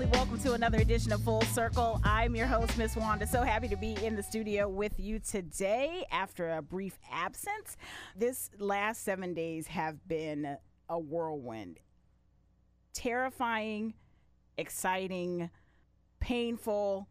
family. Welcome to another edition of Full Circle. I'm your host, Miss Wanda. So happy to be in the studio with you today after a brief absence. This last seven days have been a whirlwind. Terrifying, exciting, painful,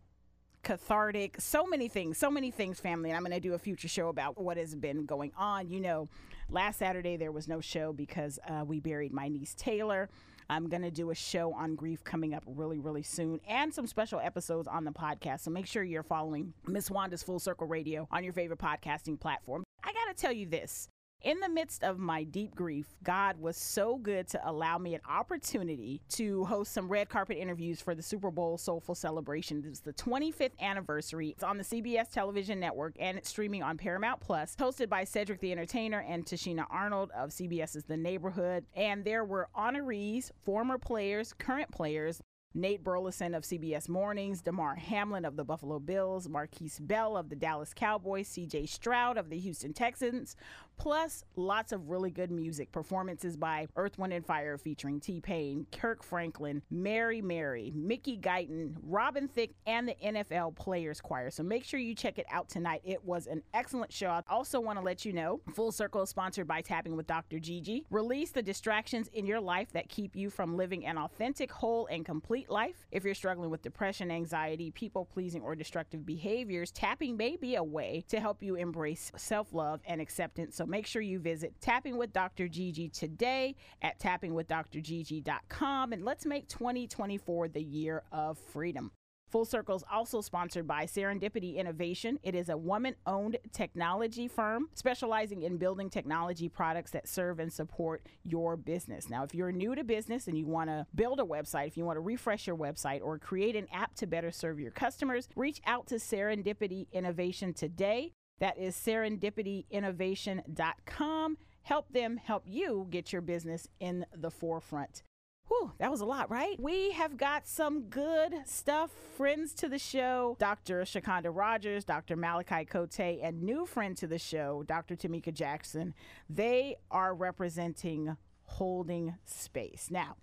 cathartic, so many things, so many things, family. And I'm going to do a future show about what has been going on. You know, last Saturday there was no show because uh, we buried my niece Taylor. I'm going to do a show on grief coming up really, really soon and some special episodes on the podcast. So make sure you're following Miss Wanda's Full Circle Radio on your favorite podcasting platform. I got to tell you this in the midst of my deep grief, God was so good to allow me an opportunity to host some red carpet interviews for the Super Bowl Soulful Celebration. It's the 25th anniversary. It's on the CBS television network and it's streaming on Paramount Plus. Hosted by Cedric the Entertainer and Tichina Arnold of CBS's The Neighborhood. And there were honorees, former players, current players, Nate Burleson of CBS Mornings, Damar Hamlin of the Buffalo Bills, Markquese Bell of the Dallas Cowboys, CJ Stroud of the Houston Texans, plus lots of really good music performances by Earth, Wind, and Fire featuring T Pain, Kirk Franklin, Mary Mary, Mickey Guyton, Robin Thicke, and the NFL Players Choir. So make sure you check it out tonight. It was an excellent show. I also want to let you know Full Circle is sponsored by Tapping with Dr. Gigi. Release the distractions in your life that keep you from living an authentic, whole, and complete life. If you're struggling with depression, anxiety, people pleasing, or destructive behaviors, tapping may be a way to help you embrace self love and acceptance. So make sure you visit Tapping with Dr. Gigi today at tappingwithdrgigi.com and let's make 2024 the year of freedom. Full Circle is also sponsored by Serendipity Innovation. It is a woman owned technology firm specializing in building technology products that serve and support your business. Now, if you're new to business and you want to build a website, if you want to refresh your website or create an app to better serve your customers, reach out to Serendipity Innovation today. That is serendipityinnovation.com. Help them help you get your business in the forefront. Whew, that was a lot, right? We have got some good stuff. Friends to the show, Dr. Shacunda Rodgers, Dr. Malakai Cote, and new friend to the show, Dr. Tameka Jackson. They are representing holding space. Now,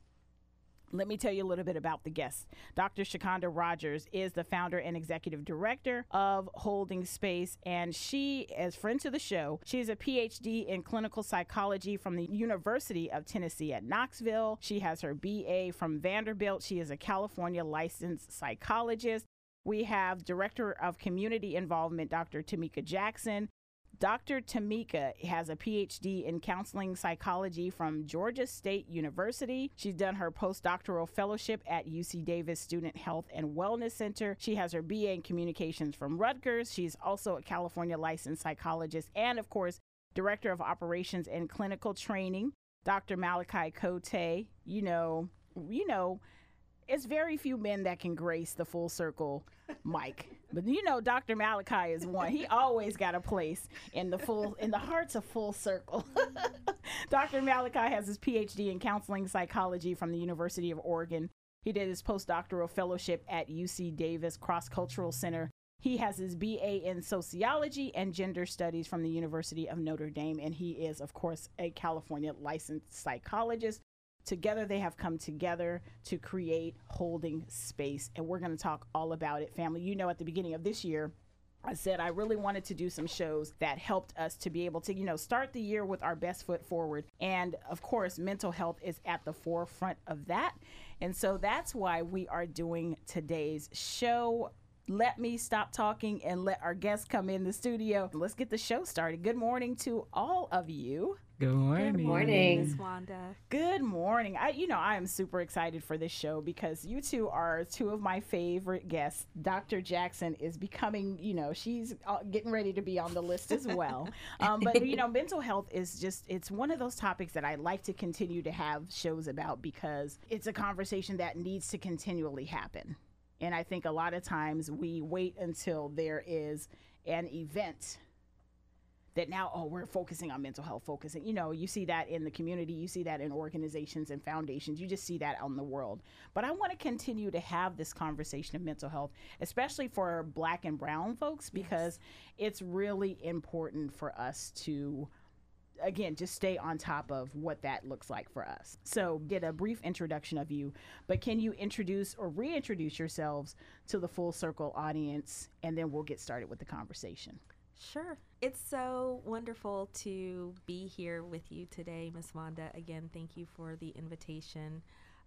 let me tell you a little bit about the guest. Dr. Shacunda Rodgers is the founder and executive director of Holding Space, and she, as friend to the show, she is a PhD in clinical psychology from the University of Tennessee at Knoxville. She has her BA from Vanderbilt. She is a California licensed psychologist. We have Director of Community Involvement, Dr. Tameka Jackson. Dr. Tameka has a PhD in counseling psychology from Georgia State University. She's done her postdoctoral fellowship at UC Davis Student Health and Wellness Center. She has her BA in communications from Rutgers. She's also a California licensed psychologist and, of course, Director of Operations and Clinical Training. Dr. Malakai Cote, you know, you know, it's very few men that can grace the full circle mic. But you know, Dr. Malakai is one. He always got a place in the full in the hearts of full circle. Dr. Malakai has his PhD in counseling psychology from the University of Oregon. He did his postdoctoral fellowship at UC Davis Cross Cultural Center. He has his BA in sociology and gender studies from the University of Notre Dame, and he is, of course, a California licensed psychologist. Together, they have come together to create holding space. And we're going to talk all about it, family. You know, at the beginning of this year, I said I really wanted to do some shows that helped us to be able to, you know, start the year with our best foot forward. And of course, mental health is at the forefront of that. And so that's why we are doing today's show. Let me stop talking and let our guests come in the studio. Let's get the show started. Good morning to all of you. Good morning. Good morning, Miss Wanda. Good morning. I, you know, I am super excited for this show because you two are two of my favorite guests. Dr. Jackson is becoming, you know, she's uh, getting ready to be on the list as well. um, but you know, mental health is just it's one of those topics that I like to continue to have shows about because it's a conversation that needs to continually happen. And I think a lot of times we wait until there is an event that now oh we're focusing on mental health focusing you know you see that in the community you see that in organizations and foundations you just see that out in the world but i want to continue to have this conversation of mental health especially for black and brown folks because yes. it's really important for us to again, just stay on top of what that looks like for us. So, get a brief introduction of you, but can you introduce or reintroduce yourselves to the full circle audience, and then we'll get started with the conversation. Sure. It's so wonderful to be here with you today, Miss Wanda. Again, thank you for the invitation.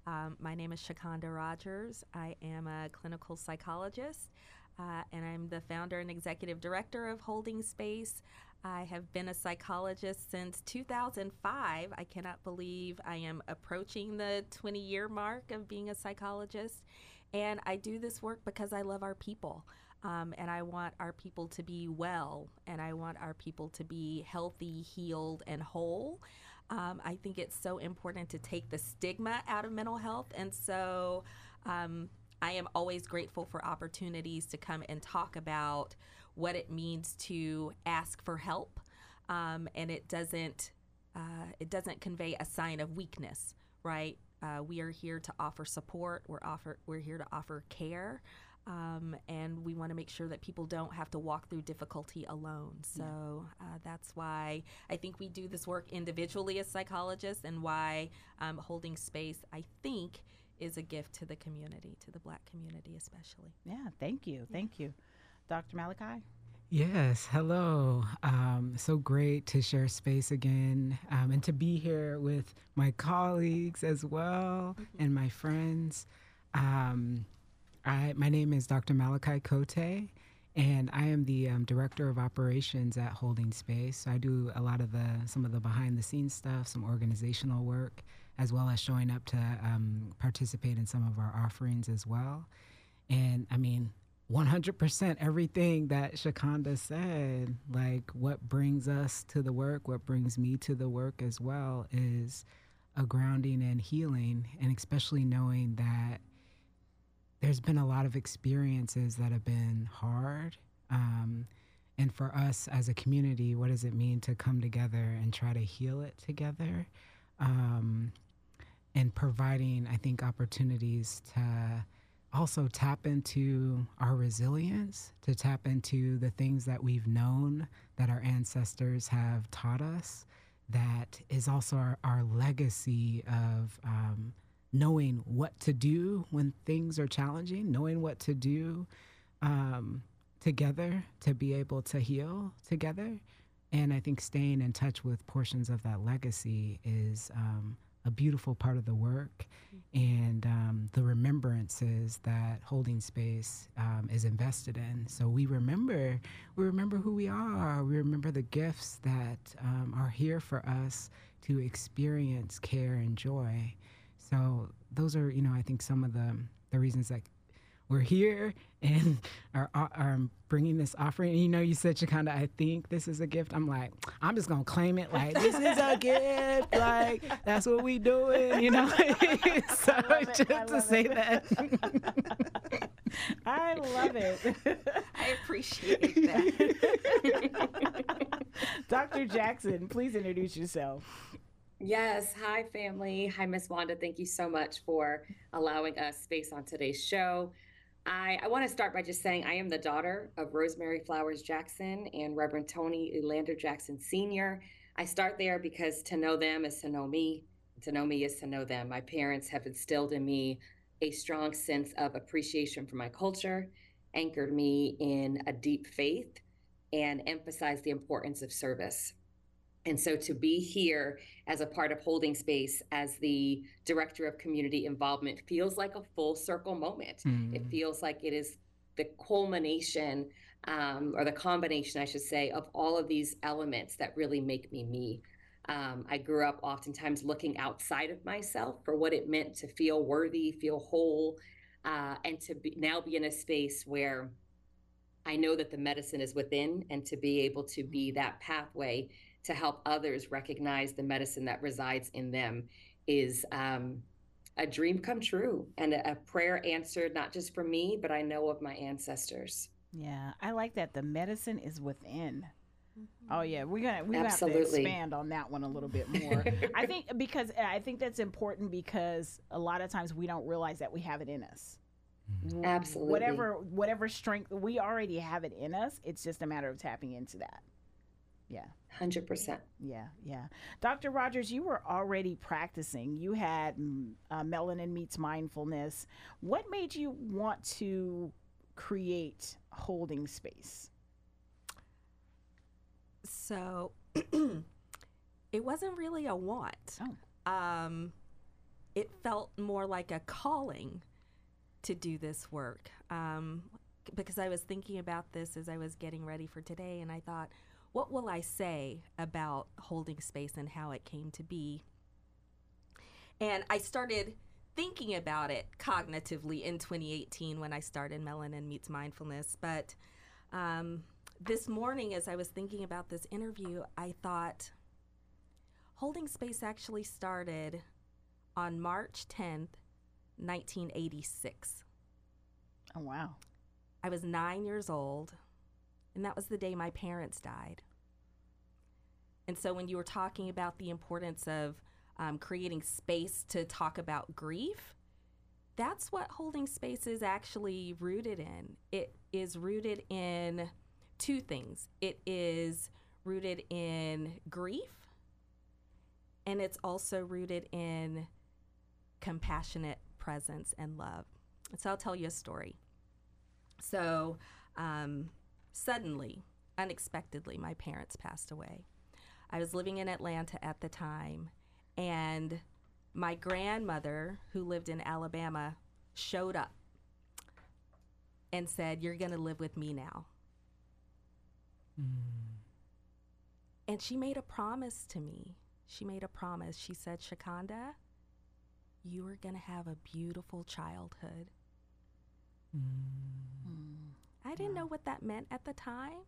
Um, my name is Shacunda Rodgers. I am a clinical psychologist, uh, and I'm the founder and executive director of Holding Space. I have been a psychologist since 2005. I cannot believe I am approaching the 20 year mark of being a psychologist. And I do this work because I love our people. Um, and I want our people to be well, and I want our people to be healthy, healed, and whole. Um, I think it's so important to take the stigma out of mental health. And so um, I am always grateful for opportunities to come and talk about what it means to ask for help. Um, and it doesn't uh, it doesn't convey a sign of weakness, right? Uh, we are here to offer support. We're offer we're here to offer care. Um, and we want to make sure that people don't have to walk through difficulty alone. So uh, that's why I think we do this work individually as psychologists, and why um, holding space, I think, is a gift to the community, to the Black community especially. Yeah, thank you, thank you, Dr. Malakai. Yes, hello. Um, so great to share space again um, and to be here with my colleagues as well mm-hmm. and my friends. Um, I, my name is Dr. Malakai Cote, and I am the um, director of operations at Holding Space. So I do a lot of the some of the behind the scenes stuff, some organizational work, as well as showing up to um, participate in some of our offerings as well. And I mean, 100% everything that Shacunda said, like what brings us to the work, what brings me to the work as well, is a grounding and healing, and especially knowing that there's been a lot of experiences that have been hard. Um, and for us as a community, what does it mean to come together and try to heal it together? Um, and providing, I think, opportunities to also tap into our resilience, to tap into the things that we've known that our ancestors have taught us, that is also our, our legacy of. Um, knowing what to do when things are challenging, knowing what to do um, together to be able to heal together. And I think staying in touch with portions of that legacy is um, a beautiful part of the work. And um, the remembrances that holding space um, is invested in. So we remember, we remember who we are. We remember the gifts that um, are here for us to experience care and joy. So those are, you know, I think some of the the reasons that we're here and are, are bringing this offering. And you know, you said Shacunda, I think this is a gift. I'm like, I'm just gonna claim it like this is a gift. Like that's what we doing, you know. so just to say it. that. I love it. I appreciate that. Dr. Jackson, please introduce yourself. Yes. Hi, family. Hi, Miss Wanda. Thank you so much for allowing us space on today's show. I, I want to start by just saying I am the daughter of Rosemary Flowers Jackson and Reverend Tony Elander Jackson Sr. I start there because to know them is to know me. To know me is to know them. My parents have instilled in me a strong sense of appreciation for my culture, anchored me in a deep faith, and emphasized the importance of service. And so to be here as a part of Holding Space as the director of community involvement feels like a full circle moment. Mm. It feels like it is the culmination um, or the combination, I should say, of all of these elements that really make me me. Um, I grew up oftentimes looking outside of myself for what it meant to feel worthy, feel whole, uh, and to be, now be in a space where I know that the medicine is within, and to be able to be that pathway to help others recognize the medicine that resides in them is um, a dream come true and a, a prayer answered, not just for me, but I know of my ancestors. Yeah, I like that. The medicine is within. Mm-hmm. Oh yeah, we're gonna we have to expand on that one a little bit more. I think because I think that's important because a lot of times we don't realize that we have it in us. Mm-hmm. Absolutely. Whatever whatever strength we already have it in us, it's just a matter of tapping into that. Yeah. 100%. Yeah, yeah. Dr. Rodgers, you were already practicing. You had mm, uh, Melanin Meets Mindfulness. What made you want to create Holding Space? So it wasn't really a want. Oh. Um, it felt more like a calling to do this work. Um, because I was thinking about this as I was getting ready for today, and I thought, what will I say about holding space and how it came to be? And I started thinking about it cognitively in 2018 when I started Melanin Meets Mindfulness. But um, this morning, as I was thinking about this interview, I thought holding space actually started on March 10th, 1986. Oh, wow. I was nine years old, and that was the day my parents died. And so, when you were talking about the importance of um, creating space to talk about grief, that's what holding space is actually rooted in. It is rooted in two things it is rooted in grief, and it's also rooted in compassionate presence and love. So, I'll tell you a story. So, um, suddenly, unexpectedly, my parents passed away. I was living in Atlanta at the time, and my grandmother, who lived in Alabama, showed up and said, You're going to live with me now. Mm. And she made a promise to me. She made a promise. She said, Shacunda, you are going to have a beautiful childhood. Mm. I didn't know what that meant at the time.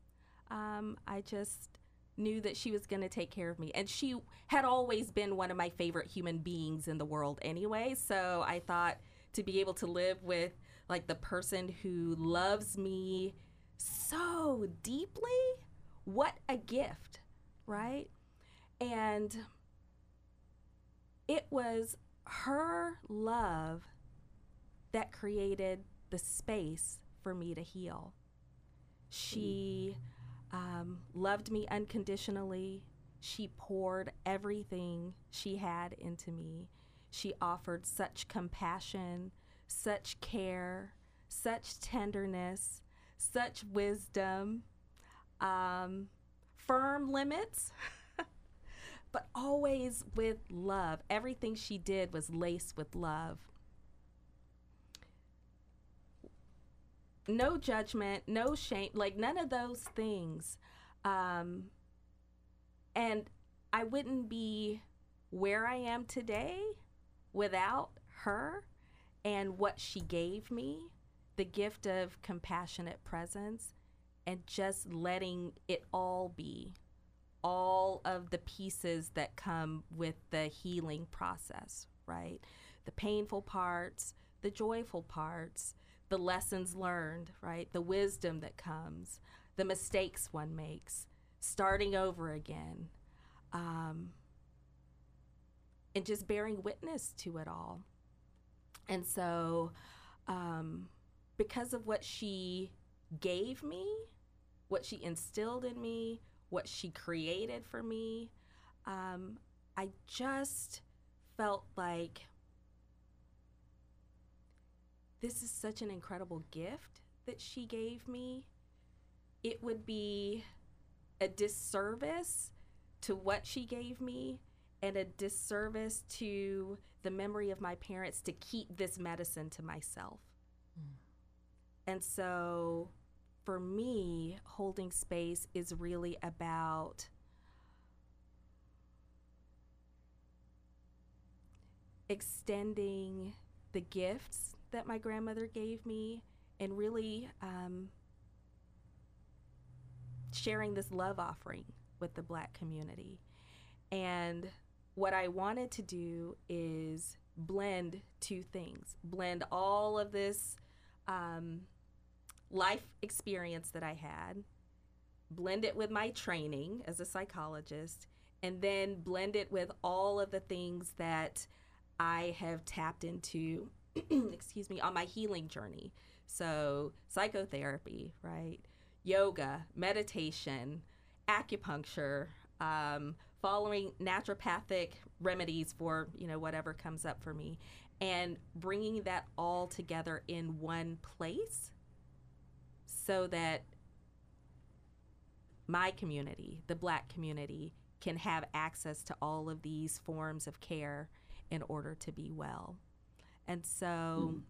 Um, I just knew that she was going to take care of me. And she had always been one of my favorite human beings in the world anyway. So I thought to be able to live with like the person who loves me so deeply, what a gift, right? And it was her love that created the space for me to heal. She um, loved me unconditionally. She poured everything she had into me. She offered such compassion, such care, such tenderness, such wisdom, um, firm limits, but always with love. Everything she did was laced with love. No judgment, no shame, like none of those things. Um, and I wouldn't be where I am today without her and what she gave me the gift of compassionate presence and just letting it all be all of the pieces that come with the healing process, right? The painful parts, the joyful parts, the lessons learned, right? The wisdom that comes, the mistakes one makes, starting over again, um, and just bearing witness to it all. And so, um, because of what she gave me, what she instilled in me, what she created for me, um, I just felt like this is such an incredible gift that she gave me. It would be a disservice to what she gave me and a disservice to the memory of my parents to keep this medicine to myself. Mm. And so for me, holding space is really about extending the gifts that my grandmother gave me and really um, sharing this love offering with the black community. And what I wanted to do is blend two things blend all of this um, life experience that I had, blend it with my training as a psychologist, and then blend it with all of the things that I have tapped into excuse me, on my healing journey. So, psychotherapy, right? Yoga, meditation, acupuncture, um, following naturopathic remedies for you know whatever comes up for me, and bringing that all together in one place, so that my community, the Black community, can have access to all of these forms of care in order to be well. And so, mm.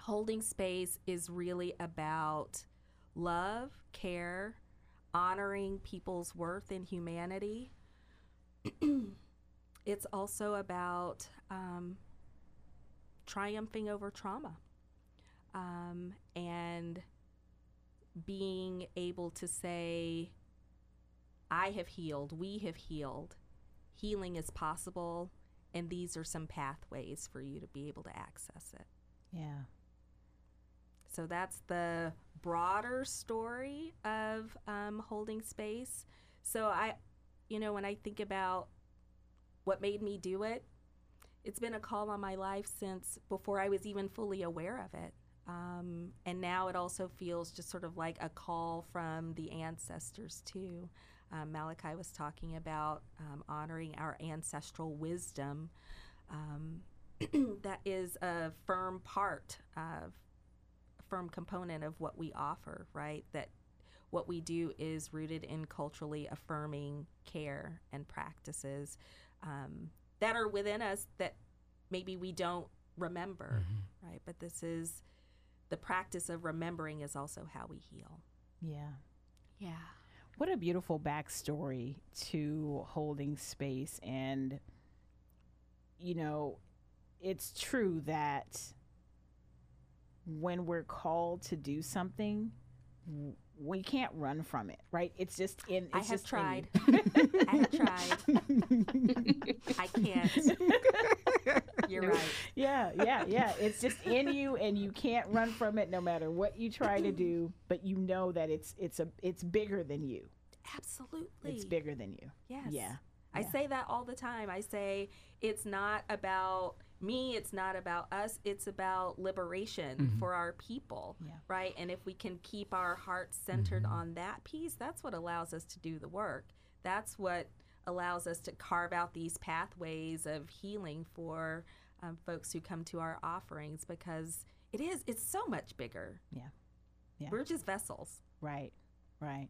holding space is really about love, care, honoring people's worth and humanity. it's also about um, triumphing over trauma um, and being able to say, I have healed, we have healed, healing is possible, and these are some pathways for you to be able to access it. Yeah. So that's the broader story of um, holding space. So I, you know, when I think about what made me do it, it's been a call on my life since before I was even fully aware of it. Um, and now it also feels just sort of like a call from the ancestors, too. Um, Malakai was talking about um, honoring our ancestral wisdom. Um, that is a firm part of, a firm component of what we offer, right? That what we do is rooted in culturally affirming care and practices um, that are within us that maybe we don't remember, mm-hmm. right? But this is the practice of remembering is also how we heal. Yeah. Yeah. What a beautiful backstory to holding space. And, you know, it's true that when we're called to do something, we can't run from it, right? It's just in. It's I have tried. I have tried. I can't. You're right. Yeah, yeah, yeah. It's just in you, and you can't run from it, no matter what you try to do. But you know that it's it's a it's bigger than you. Absolutely. It's bigger than you. Yes. Yeah. I yeah. say that all the time. I say it's not about me, it's not about us, it's about liberation mm-hmm. for our people, yeah. right? And if we can keep our hearts centered mm-hmm. on that piece, that's what allows us to do the work. That's what allows us to carve out these pathways of healing for um, folks who come to our offerings because it is, it's so much bigger. Yeah. Yeah. We're just vessels. Right. Right.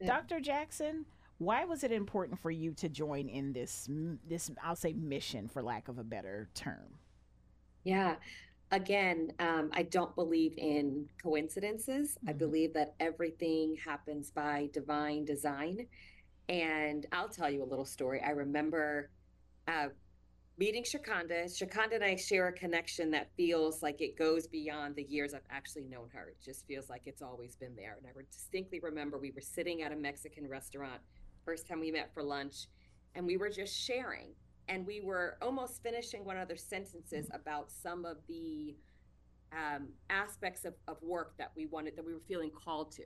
Yeah. Dr. Jackson, why was it important for you to join in this this I'll say mission for lack of a better term? Yeah. Again, um, I don't believe in coincidences. Mm-hmm. I believe that everything happens by divine design. And I'll tell you a little story. I remember uh, meeting Shacunda. Shacunda and I share a connection that feels like it goes beyond the years I've actually known her. It just feels like it's always been there. And I distinctly remember we were sitting at a Mexican restaurant, first time we met for lunch, and we were just sharing. And we were almost finishing one of their sentences about some of the um, aspects of, of work that we wanted, that we were feeling called to.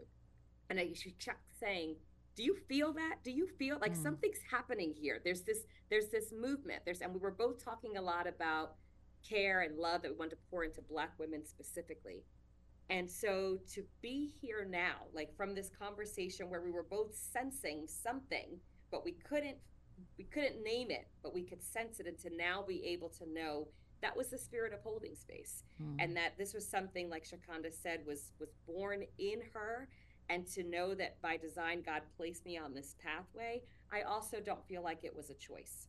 And I, she kept saying, do you feel that? Do you feel like mm. something's happening here? There's this there's this movement. There's and we were both talking a lot about care and love that we want to pour into black women specifically. And so to be here now like from this conversation where we were both sensing something but we couldn't we couldn't name it but we could sense it and to now be able to know that was the spirit of holding space. Mm. and that this was something like shacunda said was was born in her and to know that by design God placed me on this pathway, I also don't feel like it was a choice.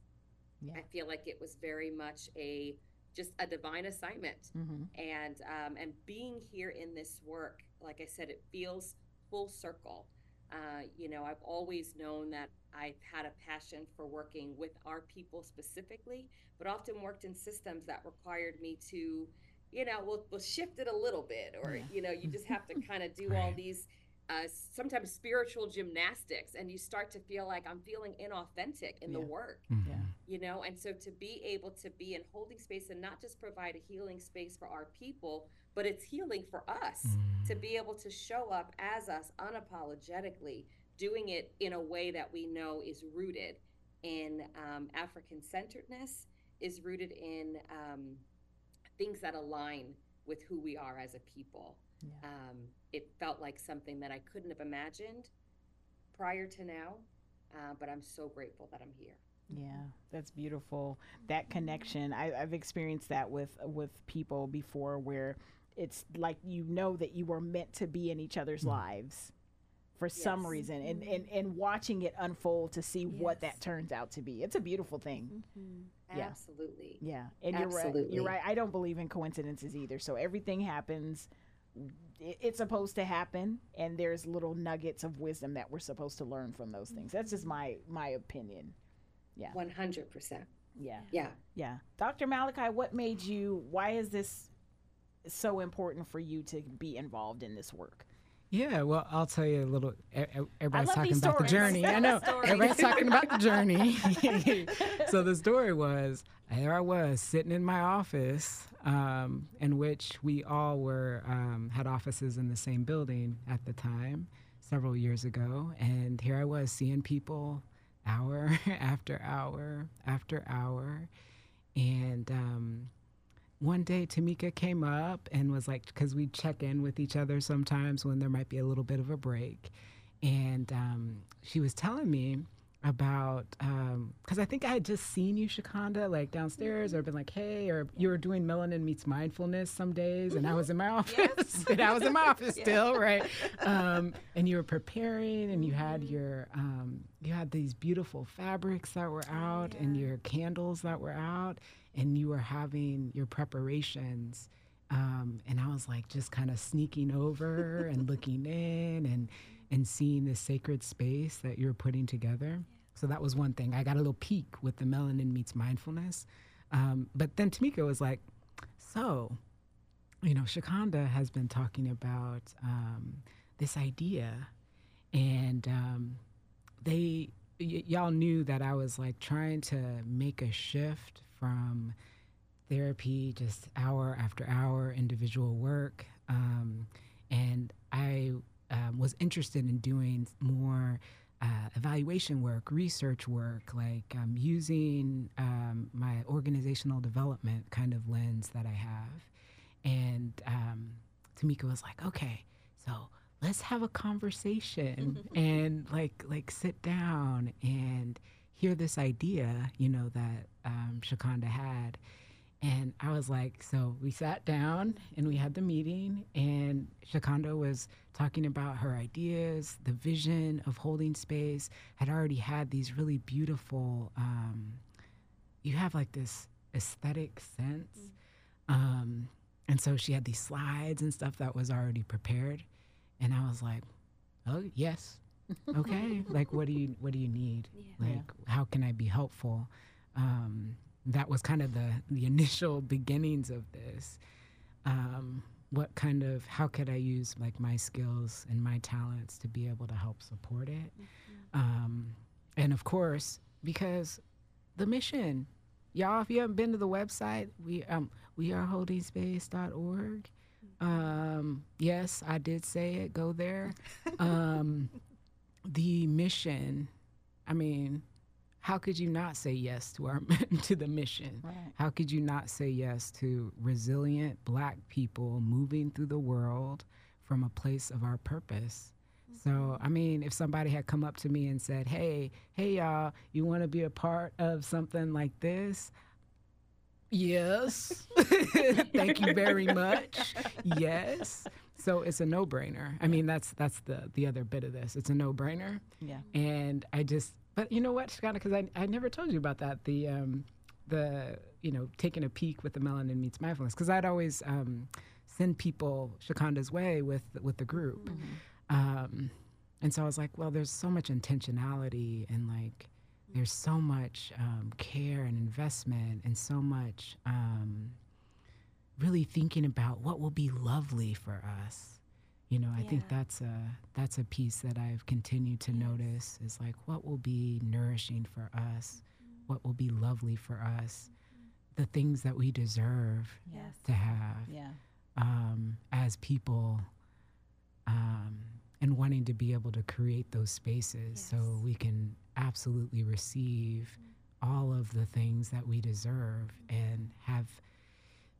Yeah. I feel like it was very much a just a divine assignment, mm-hmm. and um, and being here in this work, like I said, it feels full circle. Uh, you know, I've always known that I've had a passion for working with our people specifically, but often worked in systems that required me to, you know, we'll, we'll shift it a little bit, or yeah. you know, you just have to kind of do right. all these uh, sometimes spiritual gymnastics and you start to feel like i'm feeling inauthentic in yeah. the work mm-hmm. yeah. you know and so to be able to be in holding space and not just provide a healing space for our people but it's healing for us mm. to be able to show up as us unapologetically doing it in a way that we know is rooted in um, african centeredness is rooted in um, things that align with who we are as a people yeah. um, it felt like something that I couldn't have imagined prior to now, uh, but I'm so grateful that I'm here. Yeah, that's beautiful. That connection, I, I've experienced that with with people before, where it's like you know that you were meant to be in each other's Mm. lives for some reason, and, and and watching it unfold to see what that turns out to be. It's a beautiful thing. Mm-hmm. Yeah. Absolutely. Yeah, and you're right. You're right. I don't believe in coincidences either. So everything happens. It's supposed to happen, and there's little nuggets of wisdom that we're supposed to learn from those things. That's just my my opinion. yeah 100%. Yeah. Yeah. Yeah. Dr. Malakai, what made you, why is this so important for you to be involved in this work? Yeah, well, I'll tell you a little. Everybody's talking about the journey. I know. Everybody's talking about the journey. so the story was there I was sitting in my office, um, in which we all were um, had offices in the same building at the time, several years ago, and here I was seeing people hour after hour after hour, and. Um, one day Tameka came up and was like, because we check in with each other sometimes when there might be a little bit of a break. And um, she was telling me about, because I think I had just seen you, Shacunda, like downstairs, or been like, hey, or you were doing Melanin Meets Mindfulness some days, and I was in my office. and I was in my office still, right? Um, and you were preparing, and you had your, um, you had these beautiful fabrics that were out, and your candles that were out and you were having your preparations um, and i was like just kind of sneaking over and looking in and and seeing this sacred space that you're putting together. So that was one thing. I got a little peek with the melanin meets mindfulness. Um, but then tameka was like so you know shacunda has been talking about um, this idea and um, they y- y'all knew that I was like trying to make a shift from therapy, just hour after hour individual work, um, and I um, was interested in doing more. Uh, evaluation work, research work, like um, using um, my organizational development kind of lens that I have. And um, Tameka was like, okay, so let's have a conversation and like like sit down and hear this idea you know that um, Shacunda had. And I was like so we sat down and we had the meeting and Shacunda was talking about her ideas the vision of holding space had already had these really beautiful um, you have like this aesthetic sense. Um, and so she had these slides and stuff that was already prepared. And I was like, "Oh yes, okay. like, what do you what do you need? Yeah. Like, how can I be helpful?" Um, that was kind of the the initial beginnings of this. Um, what kind of how could I use like my skills and my talents to be able to help support it? Um, and of course, because the mission, y'all, if you haven't been to the website, we um we are holdingspace.org. Um, yes, I did say it. Go there. Um, the mission. I mean, how could you not say yes to our to the mission? Right. How could you not say yes to resilient Black people moving through the world from a place of our purpose? So, mm-hmm. I mean, if somebody had come up to me and said, "Hey, hey, y'all, you want to be a part of something like this?" Yes. Thank you very much. Yes. So it's a no-brainer. I mean, that's that's the the other bit of this. It's a no-brainer. Yeah. And I just, but you know what, Shacunda, because I, I never told you about that. The, um, the, you know, taking a peek with the Melanin Meets Mindfulness, because I'd always um, send people Shacunda's way with with the group. Um, and so I was like, well, there's so much intentionality and like, there's so much um, care and investment and so much um, really thinking about what will be lovely for us. You know, I think that's a that's a piece that I've continued to notice is like what will be nourishing for us, what will be lovely for us, the things that we deserve Yes. to have Yeah. um, as people um, and wanting to be able to create those spaces so we can absolutely receive all of the things that we deserve and have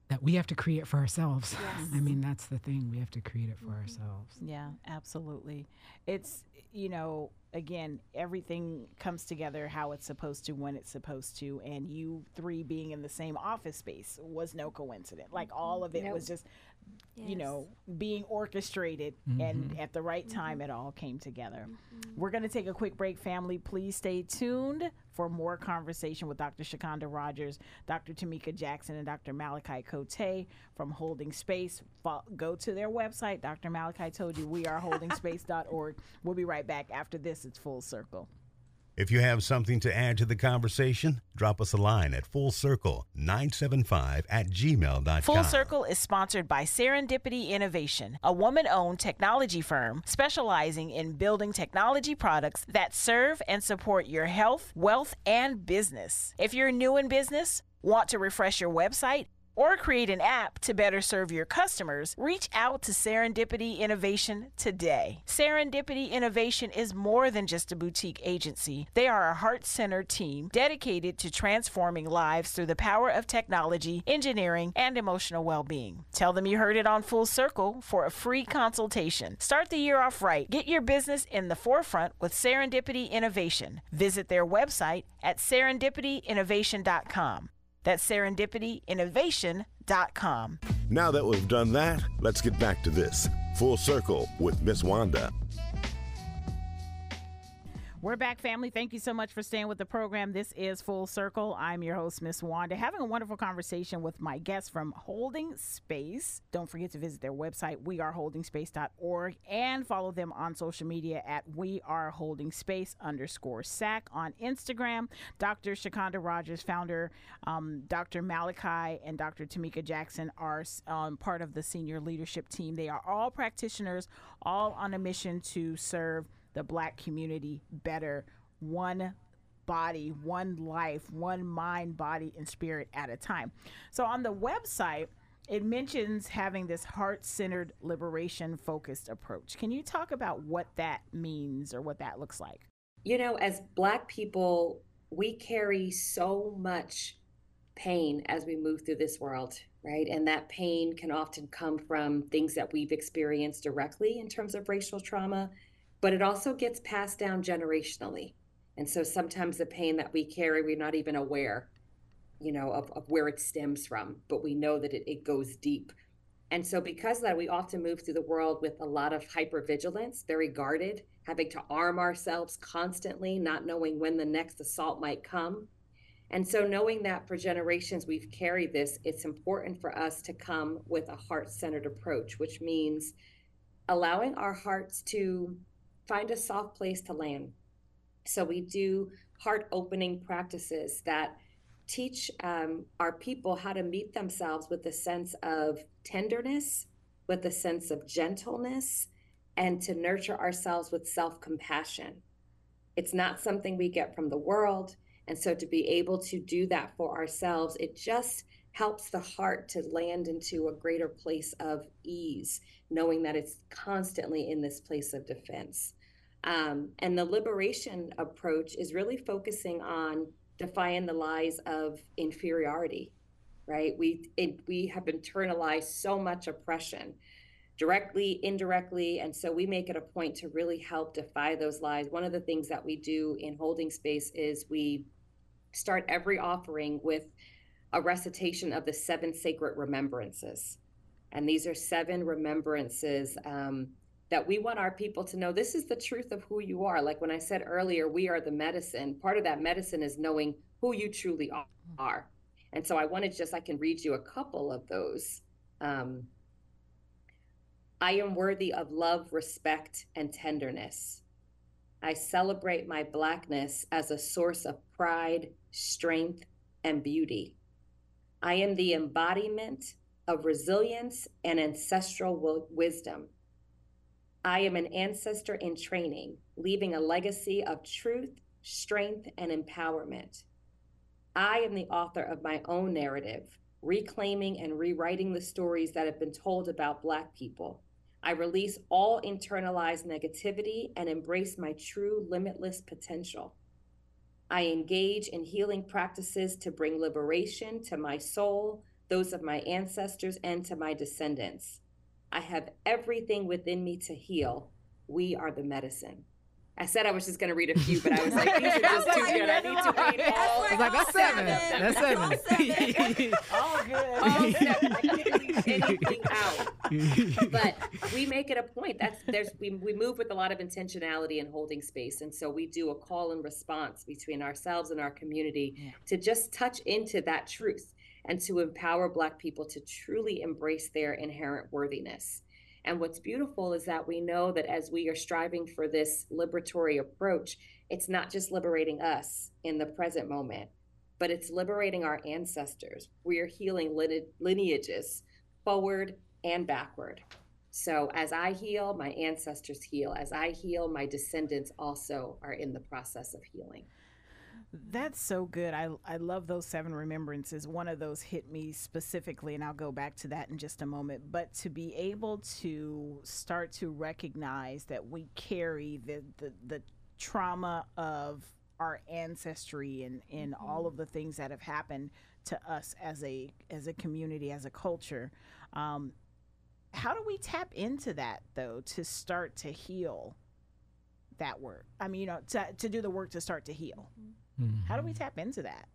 that we have to create for ourselves. Yes. I mean, that's the thing. We have to create it for mm-hmm. ourselves. Yeah, absolutely. It's, you know, again, everything comes together how it's supposed to when it's supposed to. And you three being in the same office space was no coincidence. Like all of it nope. was just yes. you know, being orchestrated mm-hmm. and at the right time mm-hmm. it all came together. Mm-hmm. We're going to take a quick break, family. Please stay tuned for more conversation with Dr. Shacunda Rodgers, Dr. Tameka Jackson, and Dr. Malakai Cote from Holding Space. Go to their website. Dr. Malakai told you we are holdingspace.org. We'll be right back after this. It's full circle. If you have something to add to the conversation, drop us a line at fullcircle975 at gmail.com. Full Circle is sponsored by Serendipity Innovation, a woman owned technology firm specializing in building technology products that serve and support your health, wealth, and business. If you're new in business, want to refresh your website, or create an app to better serve your customers, reach out to Serendipity Innovation today. Serendipity Innovation is more than just a boutique agency. They are a heart centered team dedicated to transforming lives through the power of technology, engineering, and emotional well being. Tell them you heard it on Full Circle for a free consultation. Start the year off right. Get your business in the forefront with Serendipity Innovation. Visit their website at serendipityinnovation.com. That's serendipityinnovation.com. Now that we've done that, let's get back to this. Full Circle with Miss Wanda. We're back, family. Thank you so much for staying with the program. This is Full Circle. I'm your host, Miss Wanda, having a wonderful conversation with my guests from Holding Space. Don't forget to visit their website, weareholdingspace.org, and follow them on social media at weareholdingspace underscore SAC on Instagram. Dr. Shacunda Rodgers, founder, um, Dr. Malakai, and Dr. Tameka Jackson are um, part of the senior leadership team. They are all practitioners, all on a mission to serve the black community better one body, one life, one mind, body, and spirit at a time. So on the website, it mentions having this heart centered, liberation focused approach. Can you talk about what that means or what that looks like? You know, as Black people, we carry so much pain as we move through this world, right? And that pain can often come from things that we've experienced directly in terms of racial trauma but it also gets passed down generationally. And so sometimes the pain that we carry, we're not even aware, you know, of, of where it stems from, but we know that it, it goes deep. And so because of that, we often move through the world with a lot of hypervigilance, very guarded, having to arm ourselves constantly, not knowing when the next assault might come. And so knowing that for generations we've carried this, it's important for us to come with a heart-centered approach, which means allowing our hearts to find a soft place to land. So we do heart opening practices that teach um, our people how to meet themselves with a sense of tenderness, with a sense of gentleness, and to nurture ourselves with self compassion. It's not something we get from the world. And so to be able to do that for ourselves, it just helps the heart to land into a greater place of ease, knowing that it's constantly in this place of defense. Um, and the liberation approach is really focusing on defying the lies of inferiority, right? We it, we have internalized so much oppression, directly, indirectly, and so we make it a point to really help defy those lies. One of the things that we do in holding space is we start every offering with a recitation of the seven sacred remembrances. And these are seven remembrances um, that we want our people to know this is the truth of who you are. Like when I said earlier, we are the medicine. Part of that medicine is knowing who you truly are. And so I wanted just, I can read you a couple of those. Um, I am worthy of love, respect, and tenderness. I celebrate my Blackness as a source of pride, strength, and beauty. I am the embodiment of resilience and ancestral w- wisdom. I am an ancestor in training, leaving a legacy of truth, strength, and empowerment. I am the author of my own narrative, reclaiming and rewriting the stories that have been told about Black people. I release all internalized negativity and embrace my true limitless potential. I engage in healing practices to bring liberation to my soul, those of my ancestors, and to my descendants. I have everything within me to heal. We are the medicine. I said I was just going to read a few, but I was like, these are just too good. I need to read all. It's like that's seven. That's seven. All good. all seven. I couldn't leave anything out. But we make it a point. That's there's we we move with a lot of intentionality and holding space, and so we do a call and response between ourselves and our community Yeah. to just touch into that truth and to empower Black people to truly embrace their inherent worthiness. And what's beautiful is that we know that as we are striving for this liberatory approach, it's not just liberating us in the present moment, but it's liberating our ancestors. We are healing lineages forward and backward. So as I heal, my ancestors heal. As I heal, my descendants also are in the process of healing. That's so good. I I love those seven remembrances. One of those hit me specifically, and I'll go back to that in just a moment. But to be able to start to recognize that we carry the the, the trauma of our ancestry and, and all of the things that have happened to us as a as a community, as a culture. Um, how do we tap into that though to start to heal that work? I mean, you know, to, to do the work to start to heal. How do we tap into that?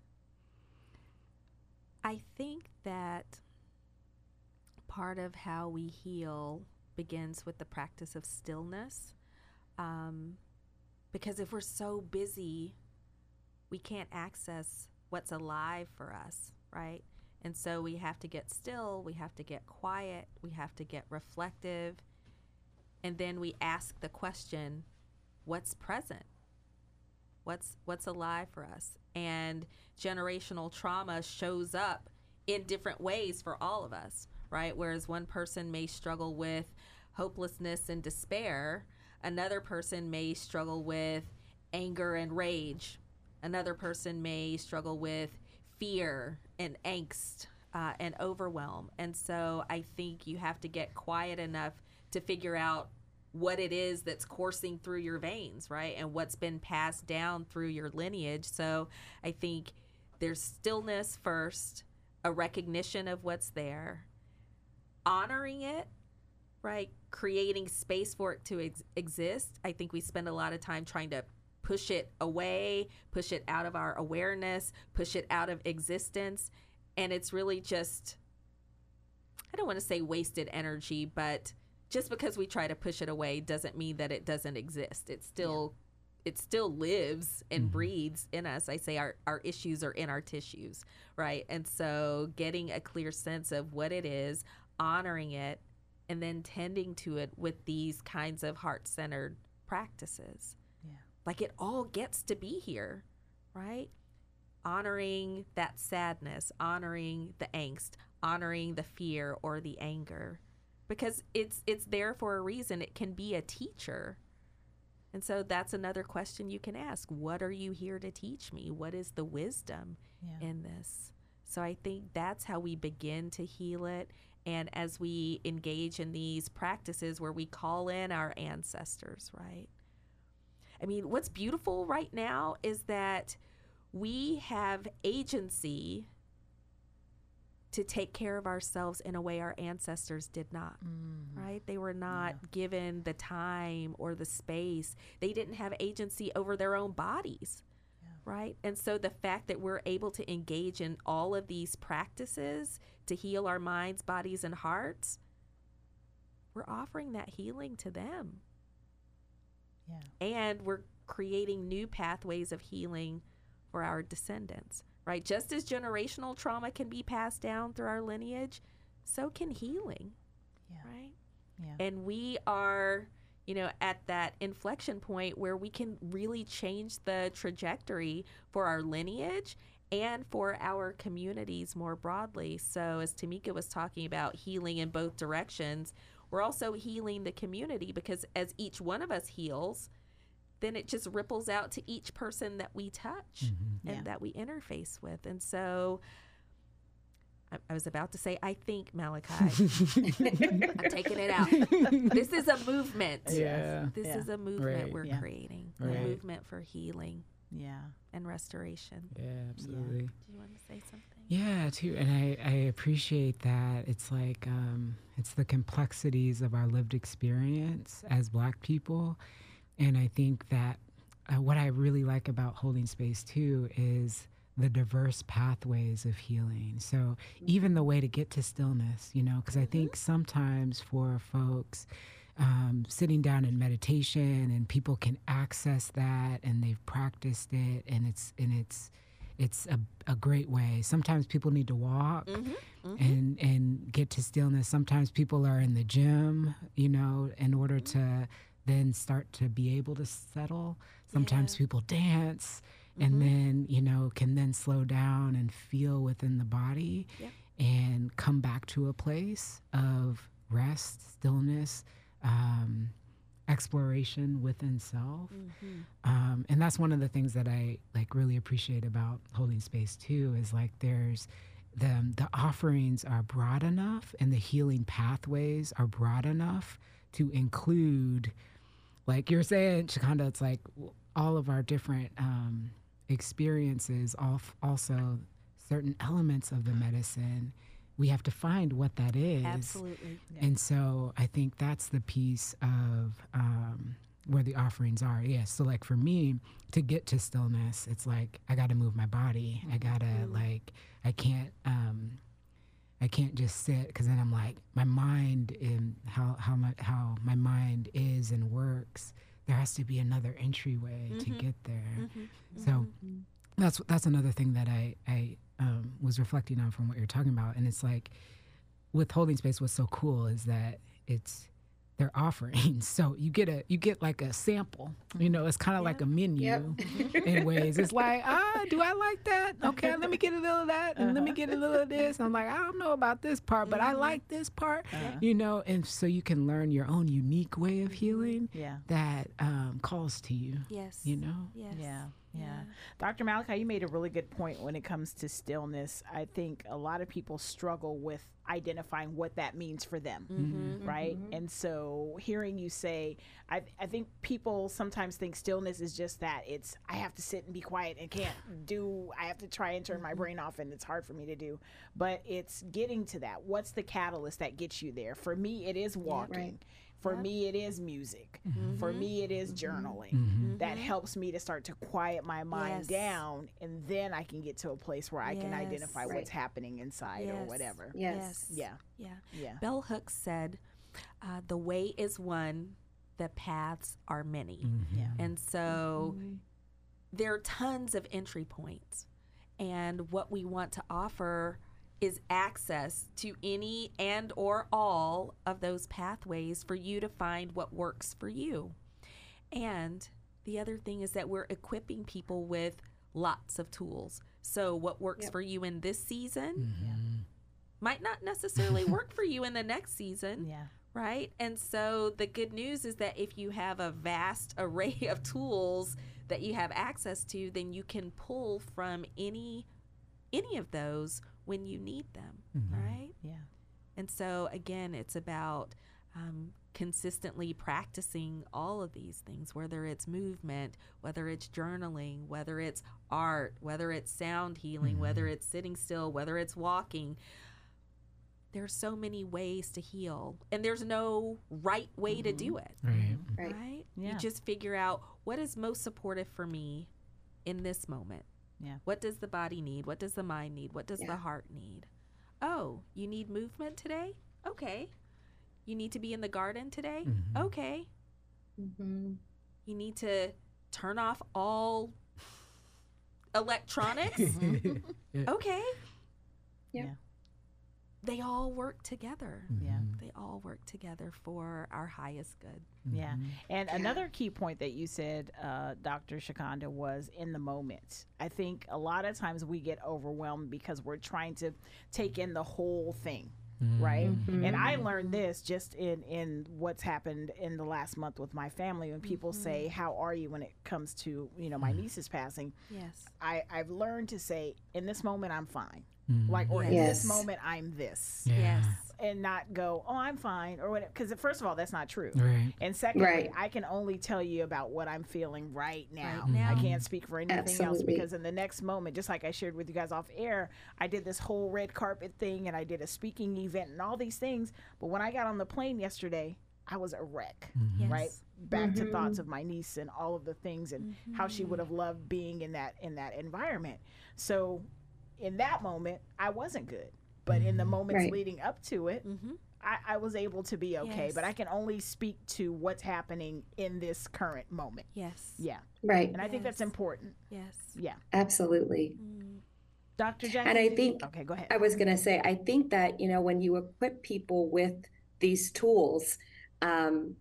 I think that part of how we heal begins with the practice of stillness. Um, because if we're so busy, we can't access what's alive for us, right? And so we have to get still, we have to get quiet, we have to get reflective. And then we ask the question, what's present? What's what's alive for us? And generational trauma shows up in different ways for all of us, right? Whereas one person may struggle with hopelessness and despair, another person may struggle with anger and rage. Another person may struggle with fear and angst uh, and overwhelm. And so I think you have to get quiet enough to figure out what it is that's coursing through your veins, right? And what's been passed down through your lineage. So I think there's stillness first, a recognition of what's there, honoring it, right? Creating space for it to ex- exist. I think we spend a lot of time trying to push it away, push it out of our awareness, push it out of existence. And it's really just, I don't want to say wasted energy, but just because we try to push it away doesn't mean that it doesn't exist. It still it still lives and mm-hmm. breathes in us. I say our, our issues are in our tissues, right? And so getting a clear sense of what it is, honoring it, and then tending to it with these kinds of heart centered practices. Yeah. Like it all gets to be here, right? Honoring that sadness, honoring the angst, honoring the fear or the anger because it's it's there for a reason. It can be a teacher. And so that's another question you can ask. What are you here to teach me? What is the wisdom Yeah. in this? So i think that's how we begin to heal it. And as we engage in these practices where we call in our ancestors right? I mean what's beautiful right now is that we have agency to take care of ourselves in a way our ancestors did not mm-hmm. right? They were not given the time or the space. They didn't have agency over their own bodies right? And so the fact that we're able to engage in all of these practices to heal our minds bodies and hearts we're offering that healing to them. Yeah. and we're creating new pathways of healing for our descendants right just as generational trauma can be passed down through our lineage so can healing Yeah. right Yeah. and we are you know at that inflection point where we can really change the trajectory for our lineage and for our communities more broadly so as tameka was talking about healing in both directions we're also healing the community because as each one of us heals then it just ripples out to each person that we touch and Yeah. that we interface with and so I, I was about to say i think malakai I'm taking it out. This is a movement. Yeah. This Yeah. is a movement Right. we're Yeah. creating. Right. A movement for healing Yeah. and restoration. Yeah, absolutely. Do you want to say something? Yeah, too, and I, I appreciate that. It's like um, it's the complexities of our lived experience as Black people, and I think that uh, what I really like about holding space too is the diverse pathways of healing. So even the way to get to stillness, you know, because I think sometimes for folks. Um, sitting down in meditation and people can access that and they've practiced it and it's and it's it's a, a great way. Sometimes people need to walk Mm-hmm. and and get to stillness. Sometimes people are in the gym, you know, in order to then start to be able to settle. Sometimes Yeah. people dance and then, you know, can then slow down and feel within the body Yep. and come back to a place of rest, stillness, um, exploration within self. Mm-hmm. Um, and that's one of the things that I like really appreciate about holding space too is like there's the the offerings are broad enough and the healing pathways are broad enough to include like you're saying Shacunda it's like all of our different um, experiences al- also certain elements of the medicine we have to find what that is Absolutely. and so I think that's the piece of um, where the offerings are. Yeah. So like for me to get to stillness, it's like I got to move my body. I gotta like I can't um, I can't just sit because then I'm like my mind and how how my how my mind is and works. There has to be another entryway to get there. Mm-hmm. So that's that's another thing that I I um, was reflecting on from what you're talking about, and it's like with holding space. What's so cool is that it's they're offering, so you get a you get like a sample. You know, it's kind of like a menu in ways. It's like ah, do I like that? Okay, let me get a little of that, and let me get a little of this. I'm like I don't know about this part, but I like this part. You know, and so you can learn your own unique way of healing Yeah. that um, calls to you. Yes. You know. Yes. Yeah, yeah. Dr. Malakai, you made a really good point when it comes to stillness. I think a lot of people struggle with identifying what that means for them, Mm-hmm. right? And so hearing you say, I, I think people sometimes think stillness is just that it's, I have to sit and be quiet and can't do, I have to try and turn my brain off and it's hard for me to do. But it's getting to that. What's the catalyst that gets you there? For me, it is walking. Mm-hmm. For me, it is music. For me, it is journaling. Mm-hmm. That mm-hmm. helps me to start to quiet my mind Yes. down, and then I can get to a place where I can identify Right. what's happening inside or whatever. Yes. Yeah, Yeah. yeah. Bell Hooks said, uh, "The way is one, the paths are many." Yeah. And so there are tons of entry points. And what we want to offer is access to any and or all of those pathways for you to find what works for you. And the other thing is that we're equipping people with lots of tools. So what works Yep. for you in this season mm-hmm. might not necessarily work for you in the next season Yeah. right? And so the good news is that if you have a vast array of tools that you have access to, then you can pull from any any of those when you need them, mm-hmm. right? Yeah. And so again, it's about um, consistently practicing all of these things, whether it's movement, whether it's journaling, whether it's art, whether it's sound healing, whether mm-hmm. it's sitting still, whether it's walking. There's so many ways to heal, and there's no right way to do mm-hmm. it, Right. Right. right? Yeah. You just figure out what is most supportive for me in this moment. Yeah. What does the body need? What does the mind need? What does Yeah. the heart need? Oh, you need movement today? Okay. You need to be in the garden today? Okay. Mm-hmm. You need to turn off all electronics? okay. Yep. Yeah. They all work together. Mm-hmm. Yeah. They all work together for our highest good. Yeah. Mm-hmm. And another key point that you said, uh, Dr. Shacunda, was in the moment. I think a lot of times we get overwhelmed because we're trying to take in the whole thing. Mm-hmm. Right. Mm-hmm. And I learned this just in, in what's happened in the last month with my family. When people say, How are you when it comes to, you know, my niece's passing? Yes. I, I've learned to say, in this moment, I'm fine. Mm. Like, or in this moment, I'm this. Yeah. Yes. And not go, oh, I'm fine, or whatever. Because, first of all, that's not true. Right. And secondly, Right. I can only tell you about what I'm feeling right now. Right now. I can't speak for anything else because in the next moment, just like I shared with you guys off air, I did this whole red carpet thing and I did a speaking event and all these things. But when I got on the plane yesterday, I was a wreck. Yes. Right? Back to Mhm. thoughts of my niece and all of the things and how she would have loved being in that in that environment. So in that moment, I wasn't good. But in the moments Right. leading up to it, Mm-hmm. I, I was able to be okay, but I can only speak to what's happening in this current moment. Yes. Yeah. Right. And I think that's important. Yes. Yeah. Absolutely. Mm. Dr. Jackson. And I think- Okay, go ahead. I was going to say, I think that, you know, when you equip people with these tools, um,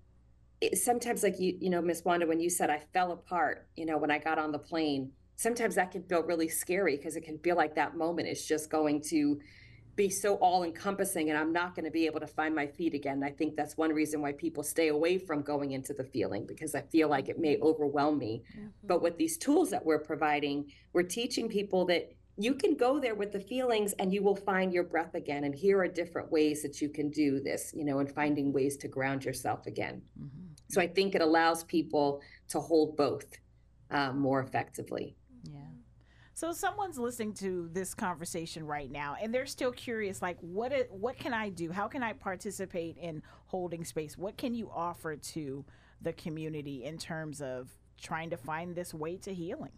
it, sometimes like you, you know, Miss Wanda, when you said I fell apart, you know, when I got on the plane, sometimes that can feel really scary because it can feel like that moment is just going to be so all encompassing and I'm not going to be able to find my feet again. I think that's one reason why people stay away from going into the feeling because I feel like it may overwhelm me. But with these tools that we're providing, we're teaching people that you can go there with the feelings and you will find your breath again. And here are different ways that you can do this, you know, and finding ways to ground yourself again. Mhm. So I think it allows people to hold both um, more effectively. Yeah. So someone's listening to this conversation right now and they're still curious like what it, what can I do? How can I participate in holding space? What can you offer to the community in terms of trying to find this way to healing?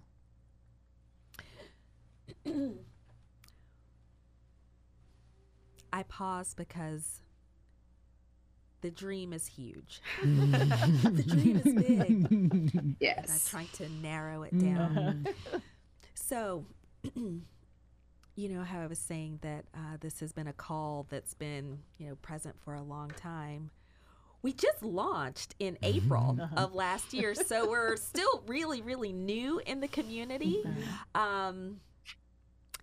I pause because the dream is huge. the dream is big. Yes. And I'm trying to narrow it down. Mm-hmm. Mm-hmm. So, you know how I was saying that uh, this has been a call that's been, you know, present for a long time. We just launched in April of last year, so we're still really, really new in the community. Um,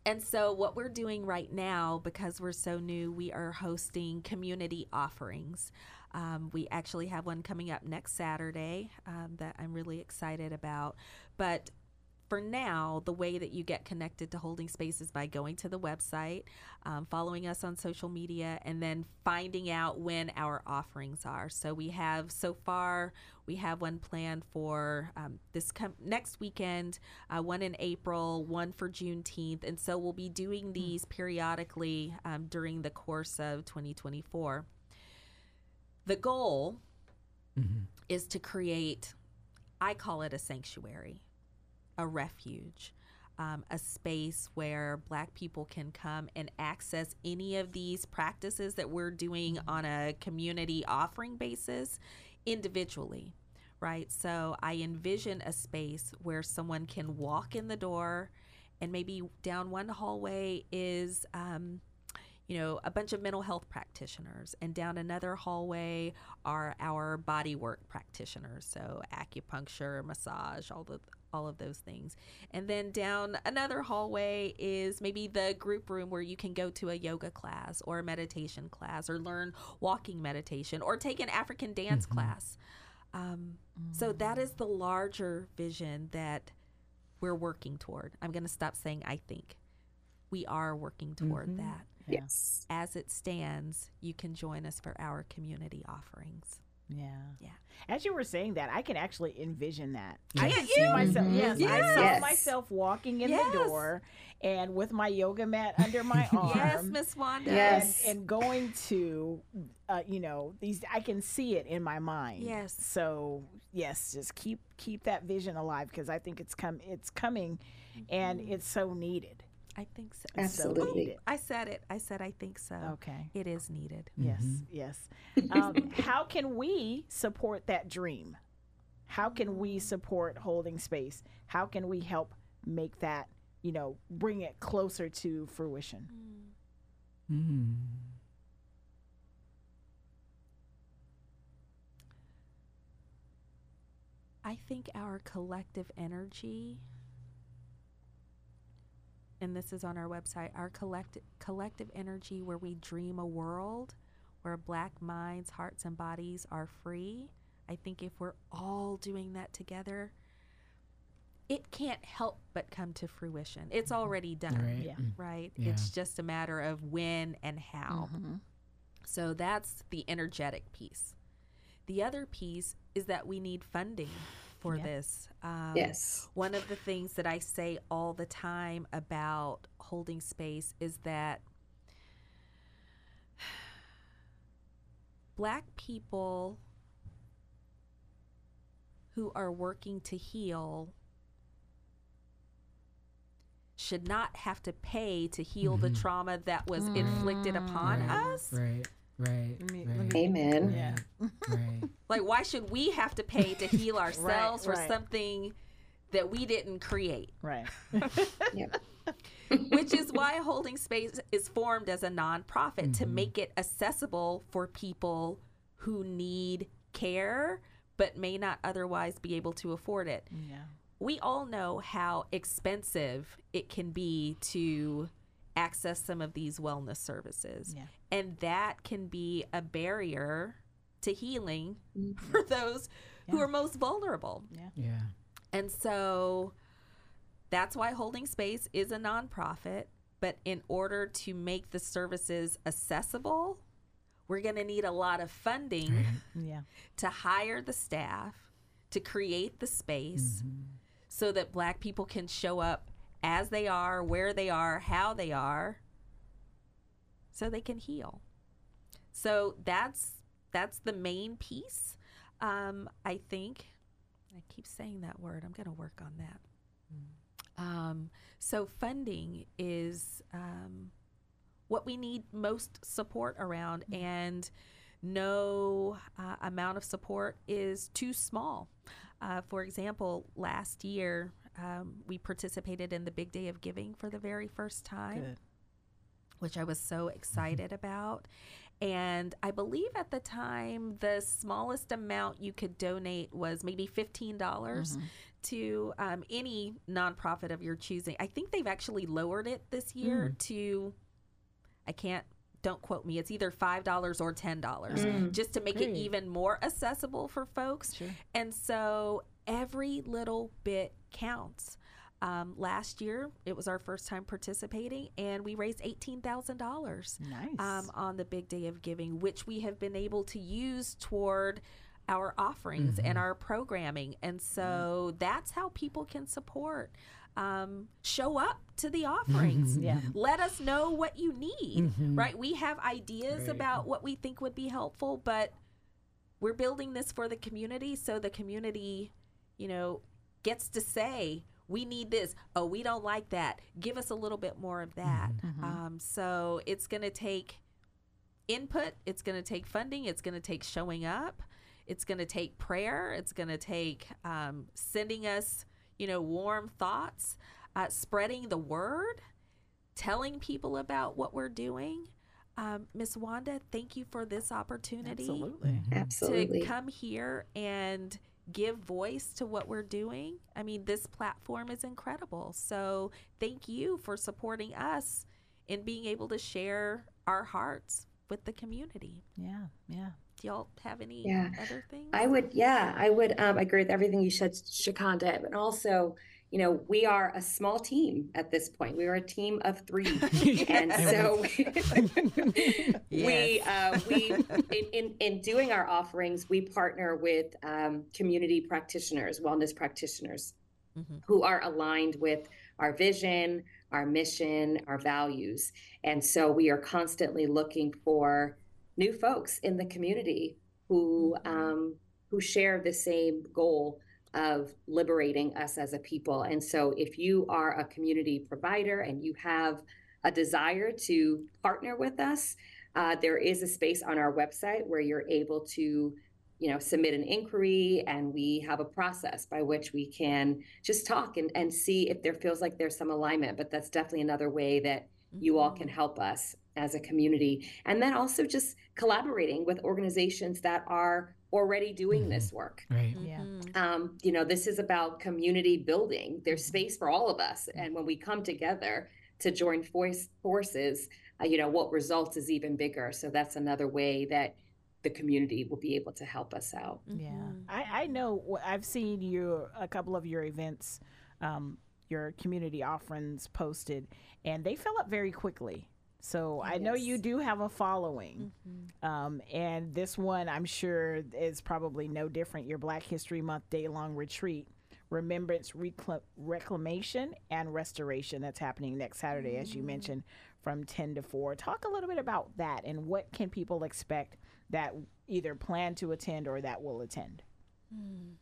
and so, what we're doing right now, because we're so new, we are hosting community offerings. Um, we actually have one coming up next Saturday um, that I'm really excited about. But for now, the way that you get connected to Holding Space is by going to the website, um, following us on social media, and then finding out when our offerings are. So we have so far we have one planned for um, this com- next weekend, uh, one in April, one for Juneteenth, and so we'll be doing these periodically um, during the course of 2024. The goal Mhm. is to create, I call it a sanctuary, a refuge, um, a space where Black people can come and access any of these practices that we're doing on a community offering basis individually. Right. So I envision a space where someone can walk in the door and maybe down one hallway is um, you know, a bunch of mental health practitioners, and down another hallway are our body work practitioners, so acupuncture, massage, all the all of those things. And then down another hallway is maybe the group room where you can go to a yoga class or a meditation class or learn walking meditation or take an African dance class. Um, So that is the larger vision that we're working toward. I'm going to stop saying I think. We are working toward Mhm. that Yes. as it stands, you can join us for our community offerings. Yeah. Yeah. As you were saying that, I can actually envision that. Yeah. I can see myself. Mhm. Yes, I Yes. saw Yes. myself walking in Yes. the door and with my yoga mat under my arm. Yes, Miss Wanda. Yes. and, and going to uh, you know these i can see it in my mind Yes. so yes just keep keep that vision alive because i think it's come it's coming and Mm-hmm. it's so needed I think so. It's so Absolutely. needed. I said it. I said I think so. okay It is needed. yes Mhm. yes um, how can we support that dream how can we support holding space how can we help make that you know bring it closer to fruition Mm. I think our collective energy, and this is on our website, our collective collective energy where we dream a world where black minds, hearts, and bodies are free. I think if we're all doing that together, it can't help but come to fruition. It's already done, Right. Yeah. Mm. right? Yeah. It's just a matter of when and how. Mhm. So that's the energetic piece. The other piece is that we need funding for Yeah. this. Um, Yes. One of the things that I say all the time about holding space is that black people who are working to heal should not have to pay to heal the Mhm. trauma that was inflicted upon Right. us. Right. Right. Let me- right. let me- Amen. Yeah. right. Like, why should we have to pay to heal ourselves for right. something that we didn't create? Right. Yep. Which is why Holding Space is formed as a nonprofit to mm-hmm. make it accessible for people who need care but may not otherwise be able to afford it. Yeah. We all know how expensive it can be to access some of these wellness services. Yeah. And that can be a barrier to healing Mhm. for those who are most vulnerable. Yeah. Yeah. And so that's why Holding Space is a nonprofit. But in order to make the services accessible, we're going to need a lot of funding Right. Yeah. to hire the staff, to create the space so that Black people can show up as they are, where they are, how they are, so they can heal. So that's that's the main piece. Um, I think I keep saying that word. I'm going to work on that. Um, so funding is um, what we need most support around, and no uh, amount of support is too small. Uh, for example, last year um, we participated in the Big Day of Giving for the very first time Good. which I was so excited about. And I believe at the time, the smallest amount you could donate was maybe $15 to um, any nonprofit of your choosing. I think they've actually lowered it this year to, I can't, don't quote me, it's either $5 or $10 just to make it even more accessible for folks. Sure. And so every little bit counts. Um, last year, it was our first time participating, and we raised $18,000 Nice. um, on the big day of giving, which we have been able to use toward our offerings and our programming. And so that's how people can support. Um, show up to the offerings. Yeah. Let us know what you need, Mhm. right? We have ideas Right. about what we think would be helpful, but we're building this for the community so the community, you know, gets to say, we need this. Oh, we don't like that. Give us a little bit more of that. Um, so it's going to take input, it's going to take funding, it's going to take showing up, it's going to take prayer, it's going to take um, sending us, you know, warm thoughts, uh, spreading the word, telling people about what we're doing. Um, Miss Wanda, thank you for this opportunity Absolutely. Absolutely. to come here and give voice to what we're doing. I mean, this platform is incredible. So, thank you for supporting us in being able to share our hearts with the community. Yeah. Yeah. Do y'all have any Yeah. other things? I would, yeah, I would um, agree with everything you said, Shacunda. And also, you know, we are a small team at this point. We are a team of three, and so we uh, we in, in in doing our offerings, we partner with um, community practitioners, wellness practitioners, mm-hmm. who are aligned with our vision, our mission, our values, and so we are constantly looking for new folks in the community who um, who share the same goal of liberating us as a people. And so, if you are a community provider and you have a desire to partner with us, uh, there is a space on our website where you're able to you know submit an inquiry and we have a process by which we can just talk and, and see if there feels like there's some alignment. But that's definitely another way that you all can help us as a community. And then also just collaborating with organizations that are already doing this work Right. Yeah. Mhm. um, you know this is about community building there's space for all of us and when we come together to join force, forces uh, you know what results is even bigger so that's another way that the community will be able to help us out Yeah. I, I know. wh- I've seen you a couple of your events um, your community offerings posted, and they fill up very quickly. So I know you do have a following. Mm-hmm. Um, and this one, I'm sure, is probably no different. Your Black History Month day long retreat, Remembrance, Recla- Reclamation, and Restoration. That's happening next Saturday, as you mm. mentioned, from 10 to 4. Talk a little bit about that and what can people expect that either plan to attend or that will attend. Mm.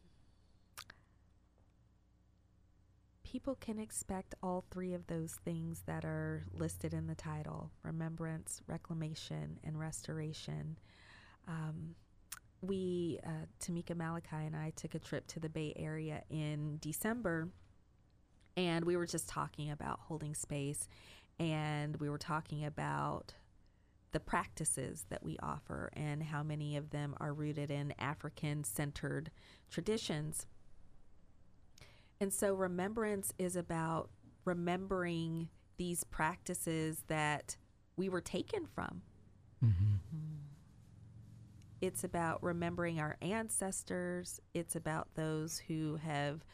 People can expect all three of those things that are listed in the title remembrance, reclamation, and restoration. Um, we, uh, Tameka Malakai and I, took a trip to the Bay Area in December, and we were just talking about holding space, and we were talking about the practices that we offer and how many of them are rooted in African centered traditions. And so remembrance is about remembering these practices that we were taken from. It's about remembering our ancestors. It's about those who have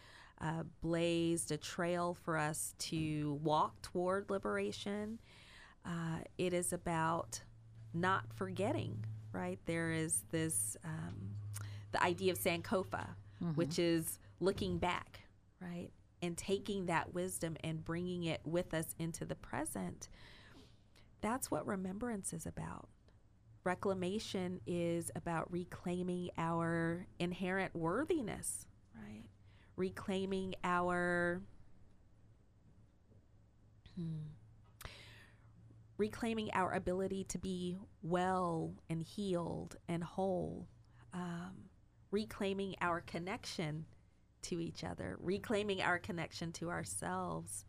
uh, blazed a trail for us to walk toward liberation. Uh, it is about not forgetting, right? There is this, um, the idea of Sankofa, which is looking back, right? And taking that wisdom and bringing it with us into the present. That's what remembrance is about. Reclamation is about reclaiming our inherent worthiness, right? Reclaiming our hmm, reclaiming our ability to be well and healed and whole, um, reclaiming our connection to each other, reclaiming our connection to ourselves.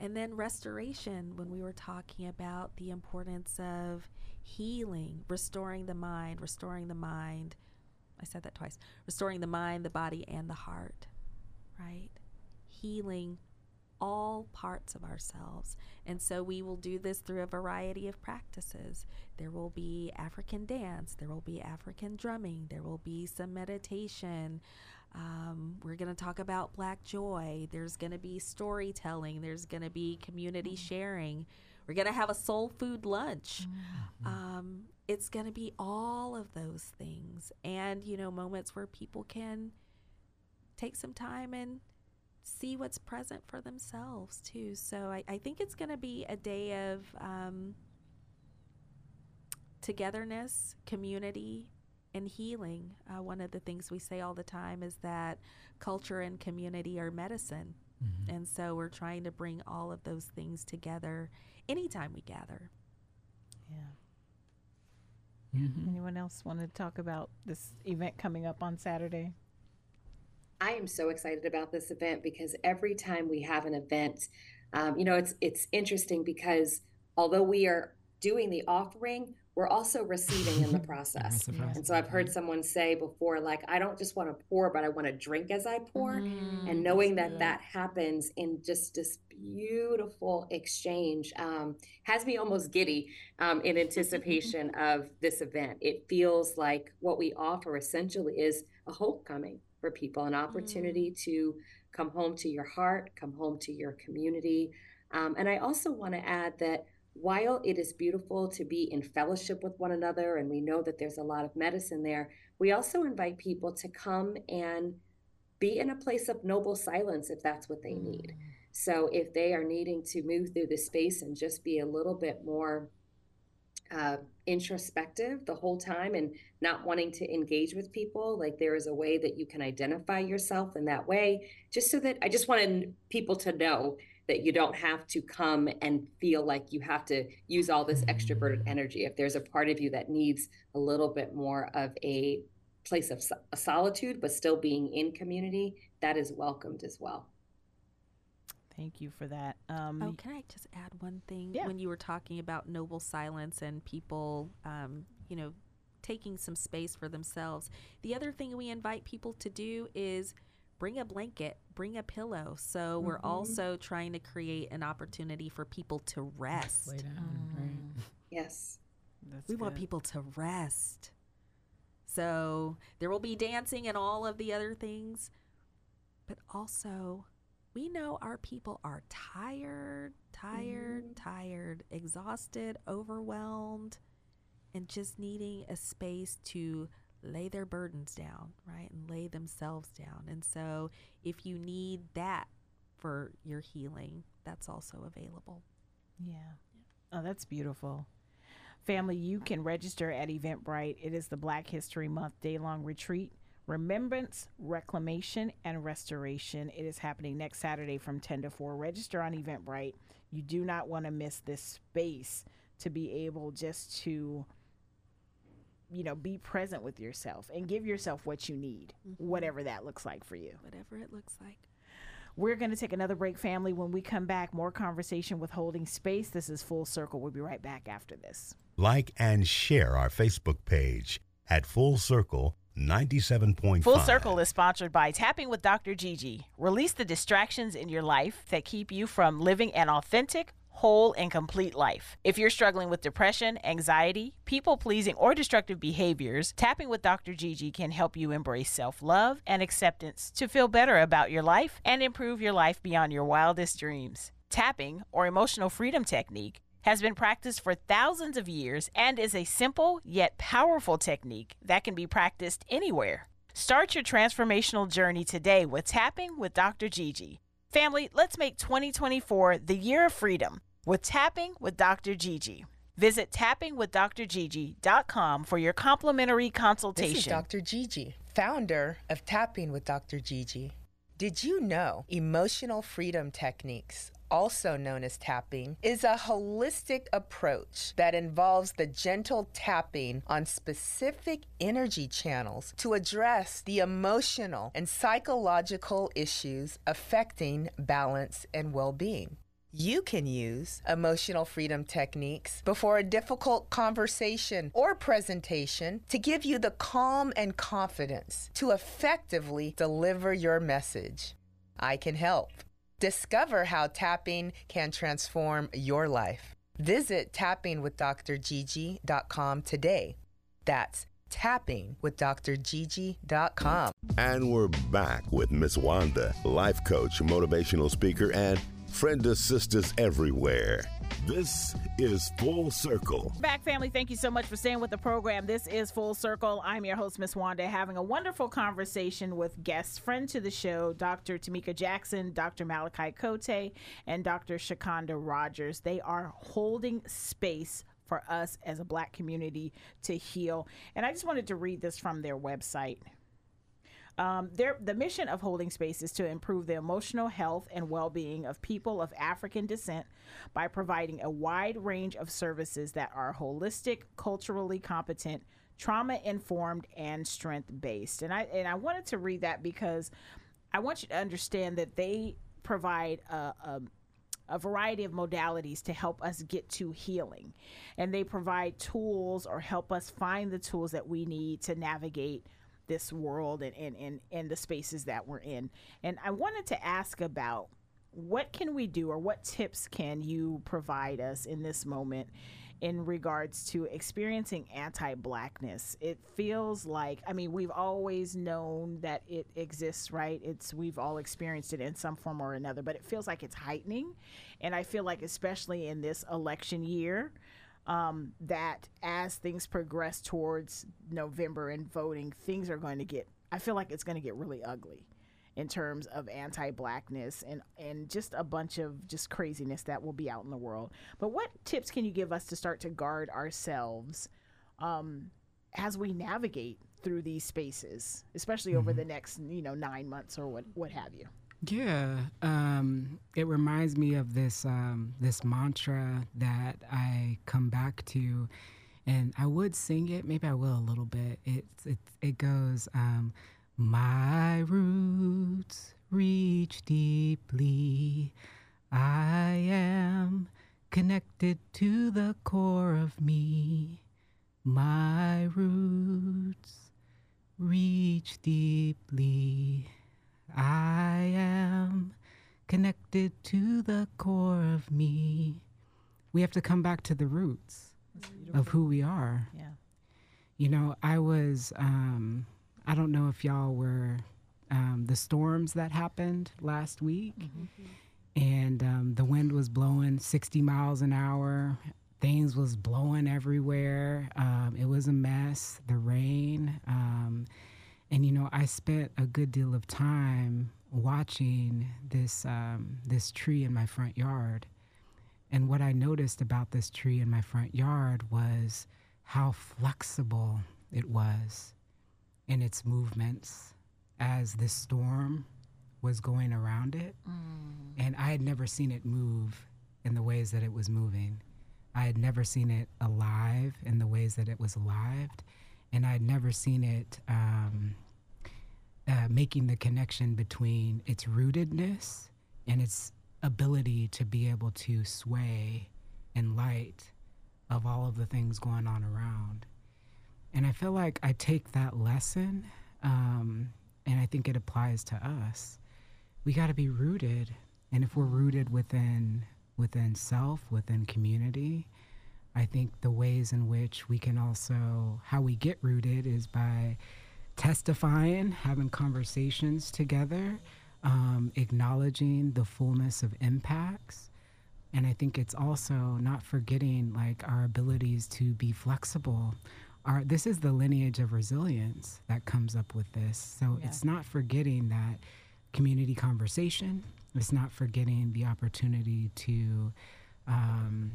And then restoration, when we were talking about the importance of healing, restoring the mind, restoring the mind. I said that twice restoring the mind, the body, and the heart, right? Healing all parts of ourselves. And so we will do this through a variety of practices. There will be African dance, there will be African drumming, there will be some meditation. Um, we're going to talk about Black joy. There's going to be storytelling, there's going to be community sharing. We're going to have a soul food lunch. Um, it's going to be all of those things. And, you know, moments where people can take some time and see what's present for themselves too. So I, I think it's going to be a day of um, togetherness, community, and healing. Uh, one of the things we say all the time is that culture and community are medicine. And so we're trying to bring all of those things together anytime we gather. Yeah. Anyone else want to talk about this event coming up on Saturday? I am so excited about this event because every time we have an event, um, you know, it's it's interesting because although we are doing the offering, we're also receiving in the process. the And so I've heard someone say before, like, I don't just want to pour, but I want to drink as I pour. and knowing that that happens in just this beautiful exchange um, has me almost giddy um, in anticipation of this event. It feels like what we offer essentially is a homecoming for people, an opportunity to come home to your heart, come home to your community. Um, and I also want to add that while it is beautiful to be in fellowship with one another, and we know that there's a lot of medicine there, we also invite people to come and be in a place of noble silence if that's what they need. So if they are needing to move through the space and just be a little bit more uh, introspective the whole time and not wanting to engage with people, like there is a way that you can identify yourself in that way, just so that I just wanted people to know that you don't have to come and feel like you have to use all this extroverted energy. If there's a part of you that needs a little bit more of a place of so- solitude, but still being in community, that is welcomed as well. Thank you for that. Um, Oh, can I just add one thing? Yeah. When you were talking about noble silence and people, um, you know, taking some space for themselves, the other thing we invite people to do is bring a blanket, bring a pillow. So we're also trying to create an opportunity for people to rest. Lay down, right? Yes. that's We want people to rest. So there will be dancing and all of the other things, but also we know our people are tired, tired, mm-hmm. tired, exhausted, overwhelmed, and just needing a space to lay their burdens down, right? And lay themselves down. And so if you need that for your healing, that's also available. Yeah. Oh, that's beautiful. Family, you can register at Eventbrite. It is the Black History Month day long retreat. Remembrance, Reclamation, and Restoration. It is happening next Saturday from 10 to 4. Register on Eventbrite. You do not want to miss this space to be able just to you know be present with yourself and give yourself what you need mm-hmm. whatever that looks like for you whatever it looks like we're going to take another break family when we come back more conversation with holding space this is full circle we'll be right back after this like and share our facebook page at full circle 97.5. Full Circle is sponsored by Tapping with Dr. Gigi. Release the distractions in your life that keep you from living an authentic, whole, and complete life. If you're struggling with depression, anxiety, people pleasing, or destructive behaviors, Tapping with Dr. Gigi can help you embrace self love and acceptance to feel better about your life and improve your life beyond your wildest dreams. Tapping, or emotional freedom technique, has been practiced for thousands of years and is a simple yet powerful technique that can be practiced anywhere. Start your transformational journey today with Tapping with Dr. Gigi. Family, let's make 2024 the year of freedom with Tapping with Dr. Gigi. Visit tappingwithdrgigi.com for your complimentary consultation. This is Dr. Gigi, founder of Tapping with Dr. Gigi. Did you know emotional freedom techniques also known as tapping, is a holistic approach that involves the gentle tapping on specific energy channels to address the emotional and psychological issues affecting balance and well being. You can use emotional freedom techniques before a difficult conversation or presentation to give you the calm and confidence to effectively deliver your message. I can help. Discover how tapping can transform your life. Visit tappingwithdrgigi.com today. That's tappingwithdrgigi.com. And we're back with Miss Wanda, life coach, motivational speaker, and friend to sisters everywhere. This is Full Circle. Back, family, thank you so much for staying with the program. This is Full Circle. I'm your host, Miss Wanda, having a wonderful conversation with guest friend to the show, Dr. Tameka Jackson, Dr. Malakai Cote, and Dr. Shacunda Rodgers. They are holding space for us as a black community to heal. And I just wanted to read this from their website. Um, the mission of Holding Space is to improve the emotional health and well being of people of African descent by providing a wide range of services that are holistic, culturally competent, trauma informed, and strength based. And I, and I wanted to read that because I want you to understand that they provide a, a a variety of modalities to help us get to healing. And they provide tools or help us find the tools that we need to navigate this world and, and, and, and the spaces that we're in. And I wanted to ask about what can we do or what tips can you provide us in this moment in regards to experiencing anti-blackness? It feels like i mean we've always known that it exists right? It's we've all experienced it in some form or another but it feels like it's heightening. And i feel like especially in this election year um, that as things progress towards November and voting, things are going to get, I feel like it's going to get really ugly in terms of anti-blackness and and just a bunch of just craziness that will be out in the world. But what tips can you give us to start to guard ourselves um, as we navigate through these spaces, especially mm-hmm. over the next you know nine months or what what have you? Yeah, um, it reminds me of this um, this mantra that I come back to, and I would sing it. Maybe I will a little bit. It it it goes, um, my roots reach deeply. I am connected to the core of me. My roots reach deeply. I am connected to the core of me. We have to come back to the roots of who we are. Yeah. You know, I was, um, I don't know if y'all were um, the storms that happened last week. And um, the wind was blowing 60 miles an hour. Things was blowing everywhere. Um, it was a mess. The rain. And you know, I spent a good deal of time watching this um, this tree in my front yard. And what I noticed about this tree in my front yard was how flexible it was in its movements as this storm was going around it. And I had never seen it move in the ways that it was moving. I had never seen it alive in the ways that it was alive. And I'd never seen it um, uh, making the connection between its rootedness and its ability to be able to sway in light of all of the things going on around. And I feel like I take that lesson, um, and I think it applies to us. We got to be rooted, and if we're rooted within within self, within community, I think the ways in which we can also how we get rooted is by testifying, having conversations together, um, acknowledging the fullness of impacts. And I think it's also not forgetting like our abilities to be flexible. Our, this is the lineage of resilience that comes up with this. So Yeah. it's not forgetting that community conversation. It's not forgetting the opportunity to, um,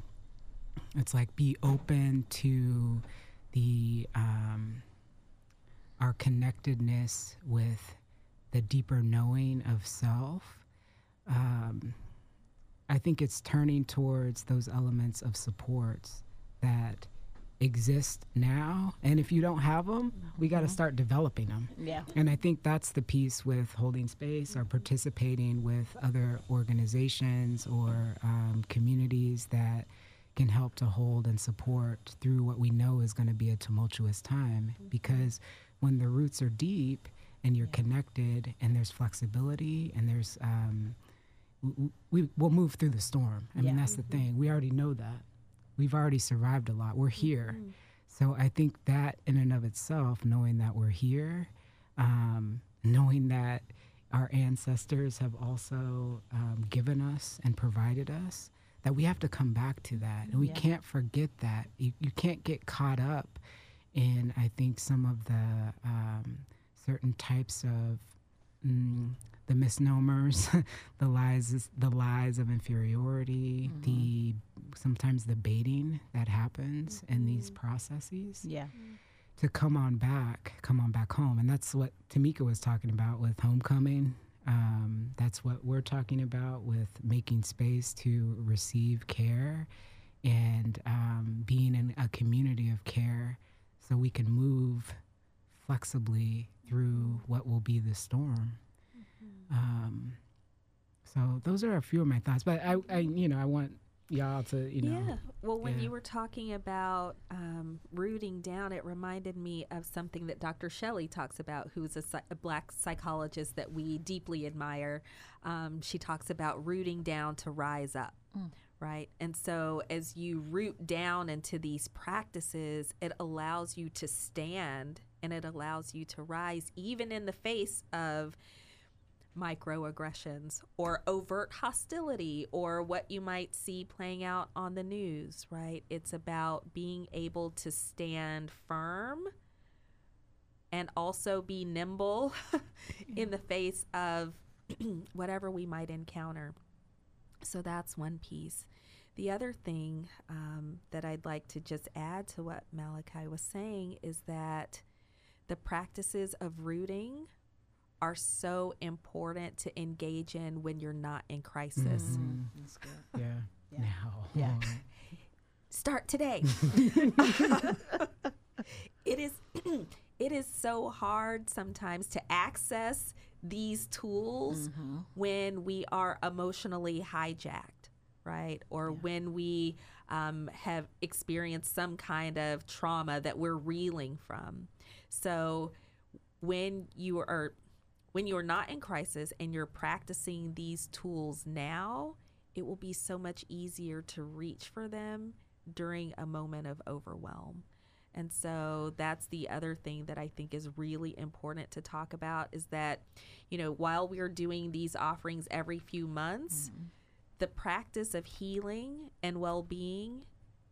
it's like be open to the um, our connectedness with the deeper knowing of self. Um, I think it's turning towards those elements of supports that exist now. And if you don't have them, we got to start developing them. Yeah. And I think that's the piece with holding space or participating with other organizations or um, communities that can help to hold and support through what we know is going to be a tumultuous time. Because when the roots are deep and you're connected and there's flexibility and there's, um, we, we'll move through the storm. I mean, Yeah. that's the thing. We already know that. We've already survived a lot. We're here. So I think that in and of itself, knowing that we're here, um, knowing that our ancestors have also um, given us and provided us, that we have to come back to that. And we Yeah. can't forget that. You, you can't get caught up in, I think, some of the um, certain types of mm, the misnomers, the lies, the lies of inferiority, the sometimes the baiting that happens in these processes Yeah. to come on back, come on back home. And that's what Tameka was talking about with homecoming. Um, that's what we're talking about with making space to receive care and um, being in a community of care so we can move flexibly through what will be the storm. Um, so those are a few of my thoughts, but I, I you know, I want y'all to, you know, yeah. Well, when yeah. you were talking about um, rooting down, it reminded me of something that Dr. Shelley talks about, who's a, psy- a black psychologist that we deeply admire. Um, she talks about rooting down to rise up. Right. And so as you root down into these practices, it allows you to stand and it allows you to rise, even in the face of microaggressions or overt hostility or what you might see playing out on the news, right? It's about being able to stand firm and also be nimble in the face of whatever we might encounter. So that's one piece. The other thing um, that I'd like to just add to what Malakai was saying is that the practices of rooting are so important to engage in when you're not in crisis. Mhm. That's good. yeah, Yeah. now. Yeah. Start today. it is it is so hard sometimes to access these tools when we are emotionally hijacked, right? Or when we um, have experienced some kind of trauma that we're reeling from. So when you are when you're not in crisis and you're practicing these tools now, it will be so much easier to reach for them during a moment of overwhelm. And so that's the other thing that I think is really important to talk about is that, you know, while we're doing these offerings every few months, mm-hmm. the practice of healing and well being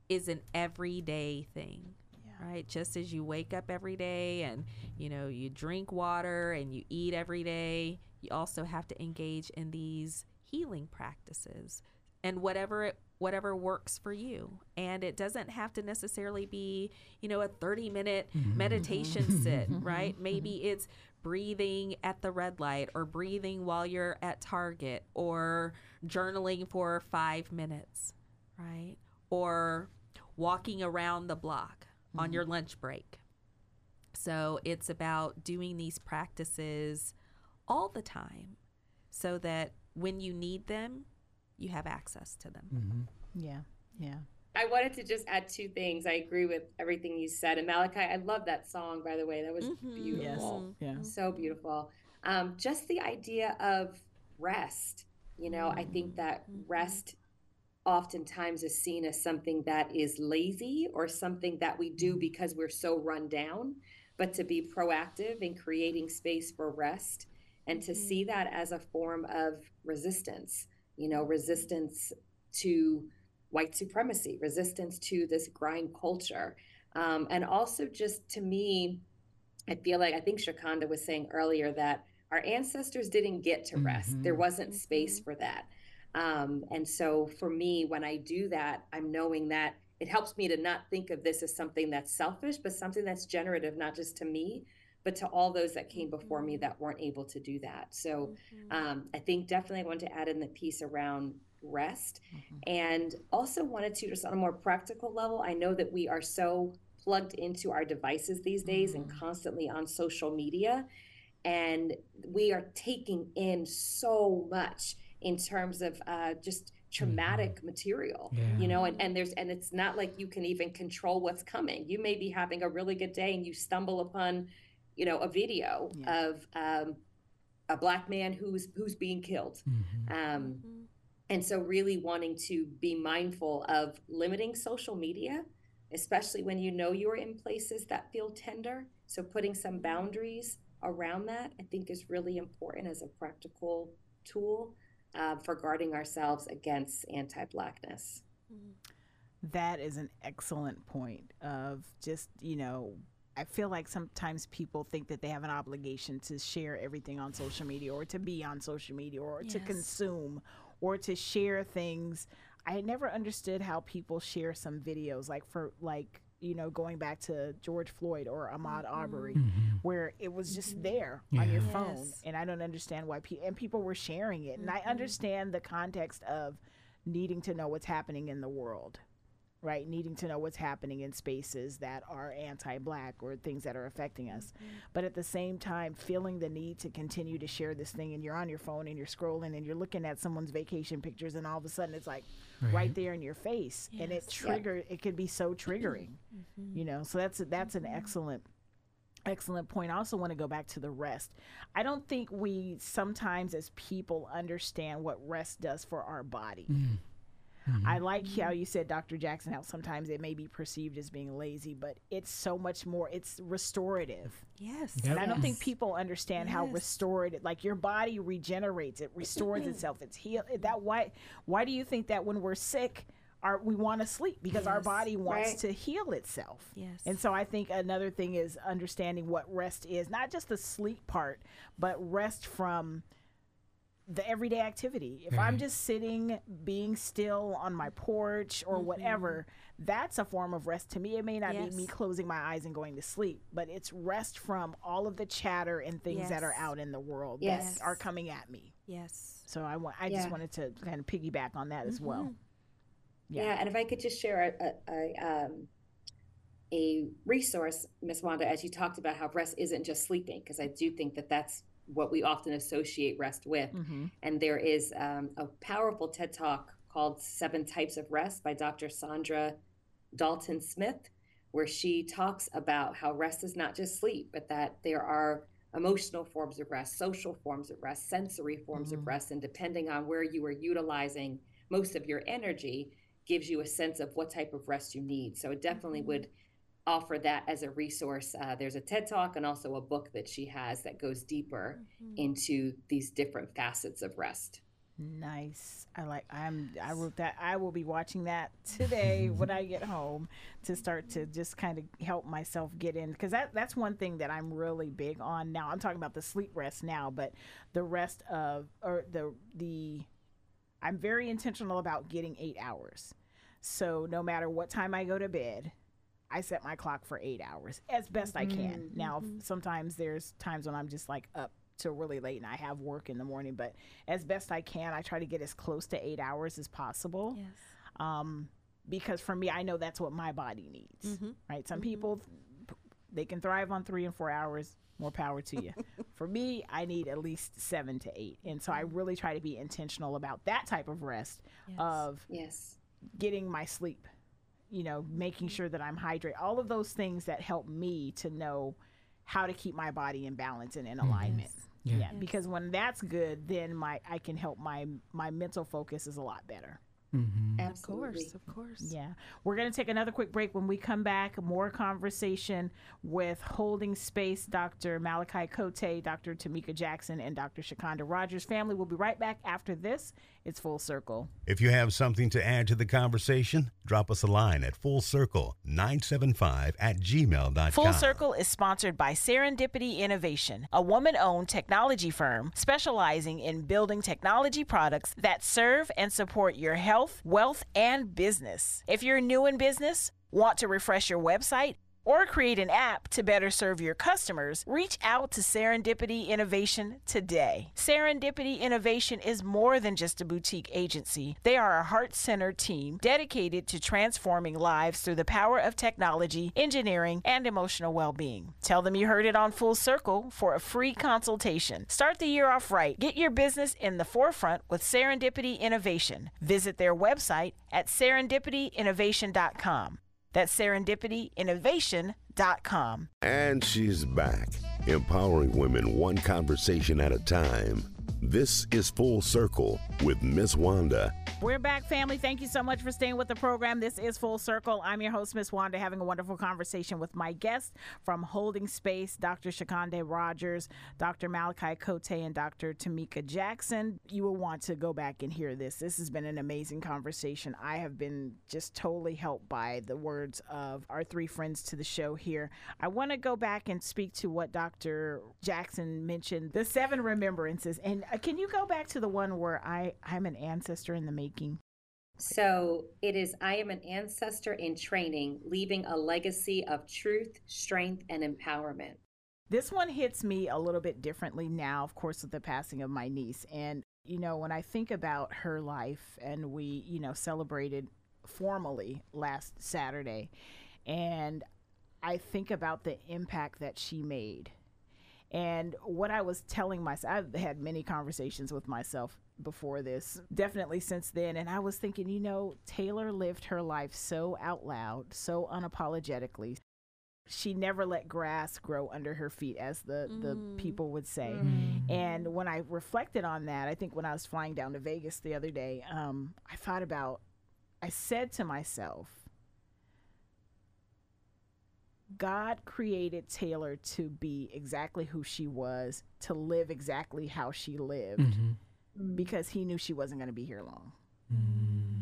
is an everyday thing. Right? Just as you wake up every day and, you know, you drink water and you eat every day, you also have to engage in these healing practices and whatever it whatever works for you. And it doesn't have to necessarily be, you know, a 30 minute mm-hmm. meditation sit, right? Maybe it's breathing at the red light or breathing while you're at Target or journaling for five minutes, right? Or walking around the block mm-hmm. on your lunch break. So it's about doing these practices all the time so that when you need them, you have access to them. Mm-hmm. Yeah, yeah. I wanted to just add two things. I agree with everything you said. And Malakai, I love that song, by the way. That was mm-hmm. beautiful. Yes. Yeah. So beautiful. Um, just the idea of rest. You know, mm-hmm. I think that mm-hmm. rest oftentimes is seen as something that is lazy or something that we do mm-hmm. because we're so run down. But to be proactive in creating space for rest and to see mm-hmm. that as a form of resistance you know, resistance to white supremacy, resistance to this grind culture. Um, and also, just to me, I feel like I think Shacunda was saying earlier that our ancestors didn't get to rest, mm-hmm. there wasn't space mm-hmm. for that. Um, and so, for me, when I do that, I'm knowing that it helps me to not think of this as something that's selfish, but something that's generative, not just to me, but to all those that came before me mm-hmm. that weren't able to do that. So mm-hmm. um, I think definitely I wanted to add in the piece around rest mm-hmm. and also wanted to just on a more practical level. I know that we are so plugged into our devices these days mm-hmm. and constantly on social media. And we are taking in so much in terms of uh, just traumatic mm-hmm. material yeah. you know and, and there's and it's not like you can even control what's coming you may be having a really good day and you stumble upon you know, a video yeah. of um, a black man who's who's being killed. Mm-hmm. Um, mm-hmm. And so, really wanting to be mindful of limiting social media, especially when you know you're in places that feel tender. So, putting some mm-hmm. boundaries around that, I think, is really important as a practical tool uh, for guarding ourselves against anti Blackness. Mm-hmm. That is an excellent point of just, you know, I feel like sometimes people think that they have an obligation to share everything on social media or to be on social media or yes. to consume or to share things. I never understood how people share some videos like for like you know going back to George Floyd or Ahmaud mm-hmm. Arbery mm-hmm. where it was just mm-hmm. there yeah. on your yes. phone and I don't understand why people and people were sharing it mm-hmm. and I mm-hmm. understand the context of needing to know what's happening in the world right? Needing to know what's happening in spaces that are anti black or things that are affecting us. Mm-hmm. But at the same time, feeling the need to continue to share this thing and you're on your phone and you're scrolling and you're looking at someone's vacation pictures and all of a sudden it's like right, right there in your face yes. and it trigger yeah. it could be so triggering. Mm-hmm. You know, so that's that's mm-hmm. an excellent excellent point. I also want to go back to the rest. I don't think we sometimes as people understand what rest does for our body. Mm. Mm-hmm. I like how you said, Dr. Jackson, how sometimes it may be perceived as being lazy, but it's so much more. It's restorative. Yes. Yep. And I don't think people understand yes. how restorative, like your body regenerates, it restores itself. It's heal. That why? Why do you think that when we're sick? Our, we want to sleep because yes, our body wants right. to heal itself. Yes. And so I think another thing is understanding what rest is, not just the sleep part, but rest from the everyday activity. If mm-hmm. I'm just sitting, being still on my porch or mm-hmm. whatever, that's a form of rest to me. It may not yes. be me closing my eyes and going to sleep, but it's rest from all of the chatter and things yes. that are out in the world yes. that are coming at me. Yes. So I want I yeah. just wanted to kind of piggyback on that mm-hmm. as well. Yeah. yeah. and if I could just share a, a, a um, a resource, Miss Wanda, as you talked about how rest isn't just sleeping, because I do think that that's what we often associate rest with. Mm-hmm. And there is um, a powerful TED talk called Seven Types of Rest by Dr. Saundra Dalton Smith, where she talks about how rest is not just sleep, but that there are emotional forms of rest, social forms of rest, sensory forms mm-hmm. of rest. And depending on where you are utilizing most of your energy, gives you a sense of what type of rest you need. So it definitely mm-hmm. would offer that as a resource. Uh, there's a TED Talk and also a book that she has that goes deeper mm-hmm. into these different facets of rest. Nice. I like I'm I wrote that I will be watching that today when I get home to start to just kind of help myself get in cuz that that's one thing that I'm really big on now. I'm talking about the sleep rest now, but the rest of or the the I'm very intentional about getting 8 hours. So no matter what time I go to bed, I set my clock for 8 hours as best mm-hmm. I can. Mm-hmm. Now sometimes there's times when I'm just like up till really late and I have work in the morning, but as best I can, I try to get as close to eight hours as possible. Yes. Um, because for me, I know that's what my body needs, mm-hmm. right? Some mm-hmm. people, they can thrive on three and four hours. More power to you. for me, I need at least seven to eight. And so I mm-hmm. really try to be intentional about that type of rest yes. of yes. getting my sleep, you know, making mm-hmm. sure that I'm hydrated, all of those things that help me to know how to keep my body in balance and in mm-hmm. alignment. Yes. Yeah. yeah. Because when that's good, then my I can help my my mental focus is a lot better. Mm-hmm. Of course, of course. Yeah. We're going to take another quick break. When we come back, more conversation with Holding Space Dr. Malakai Cote, Dr. Tameka Jackson, and Dr. Shacunda Rodgers. Family, we'll be right back after this. It's Full Circle. If you have something to add to the conversation, drop us a line at Full Circle 975 at gmail.com. Full Circle is sponsored by Serendipity Innovation, a woman owned technology firm specializing in building technology products that serve and support your health, wealth, and business. If you're new in business, want to refresh your website, or create an app to better serve your customers, reach out to Serendipity Innovation today. Serendipity Innovation is more than just a boutique agency. They are a heart centered team dedicated to transforming lives through the power of technology, engineering, and emotional well being. Tell them you heard it on Full Circle for a free consultation. Start the year off right. Get your business in the forefront with Serendipity Innovation. Visit their website at serendipityinnovation.com. That's serendipityinnovation.com. And she's back, empowering women one conversation at a time. This is Full Circle with Miss Wanda. We're back, family. Thank you so much for staying with the program. This is Full Circle. I'm your host, Miss Wanda, having a wonderful conversation with my guests from Holding Space, Dr. Shacunda Rodgers, Dr. Malakai Cote, and Dr. Tameka Jackson. You will want to go back and hear this. This has been an amazing conversation. I have been just totally helped by the words of our three friends to the show here. I want to go back and speak to what Dr. Jackson mentioned the seven remembrances. And Uh, can you go back to the one where I, I'm an ancestor in the making? So it is I am an ancestor in training, leaving a legacy of truth, strength, and empowerment. This one hits me a little bit differently now, of course, with the passing of my niece. And, you know, when I think about her life, and we, you know, celebrated formally last Saturday, and I think about the impact that she made and what I was telling myself, I've had many conversations with myself before this, definitely since then. And I was thinking, you know, Taylor lived her life so out loud, so unapologetically. She never let grass grow under her feet, as the, mm. the people would say. Mm. And when I reflected on that, I think when I was flying down to Vegas the other day, um, I thought about, I said to myself, God created Taylor to be exactly who she was, to live exactly how she lived, mm-hmm. because he knew she wasn't going to be here long. Mm.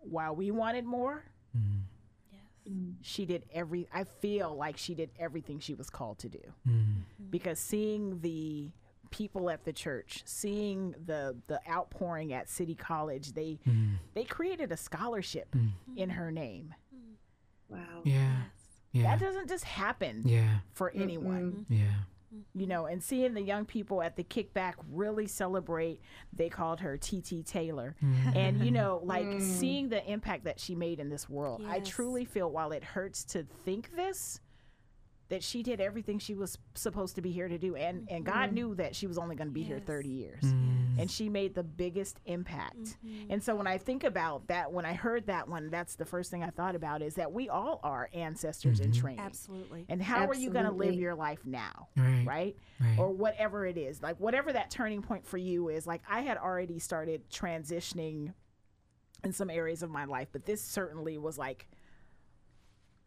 While we wanted more, mm. yes. she did every. I feel like she did everything she was called to do, mm. because seeing the people at the church, seeing the the outpouring at City College, they mm. they created a scholarship mm. in her name. Wow. Yeah. Yeah. That doesn't just happen yeah. for anyone. Mm-hmm. Yeah. You know, and seeing the young people at the kickback really celebrate, they called her TT Taylor. Mm-hmm. And, you know, like mm. seeing the impact that she made in this world, yes. I truly feel while it hurts to think this, that she did everything she was supposed to be here to do and and God mm-hmm. knew that she was only going to be yes. here 30 years mm. and she made the biggest impact mm-hmm. and so when I think about that when I heard that one that's the first thing I thought about is that we all are ancestors mm-hmm. in training absolutely and how absolutely. are you going to live your life now right. right right or whatever it is like whatever that turning point for you is like I had already started transitioning in some areas of my life but this certainly was like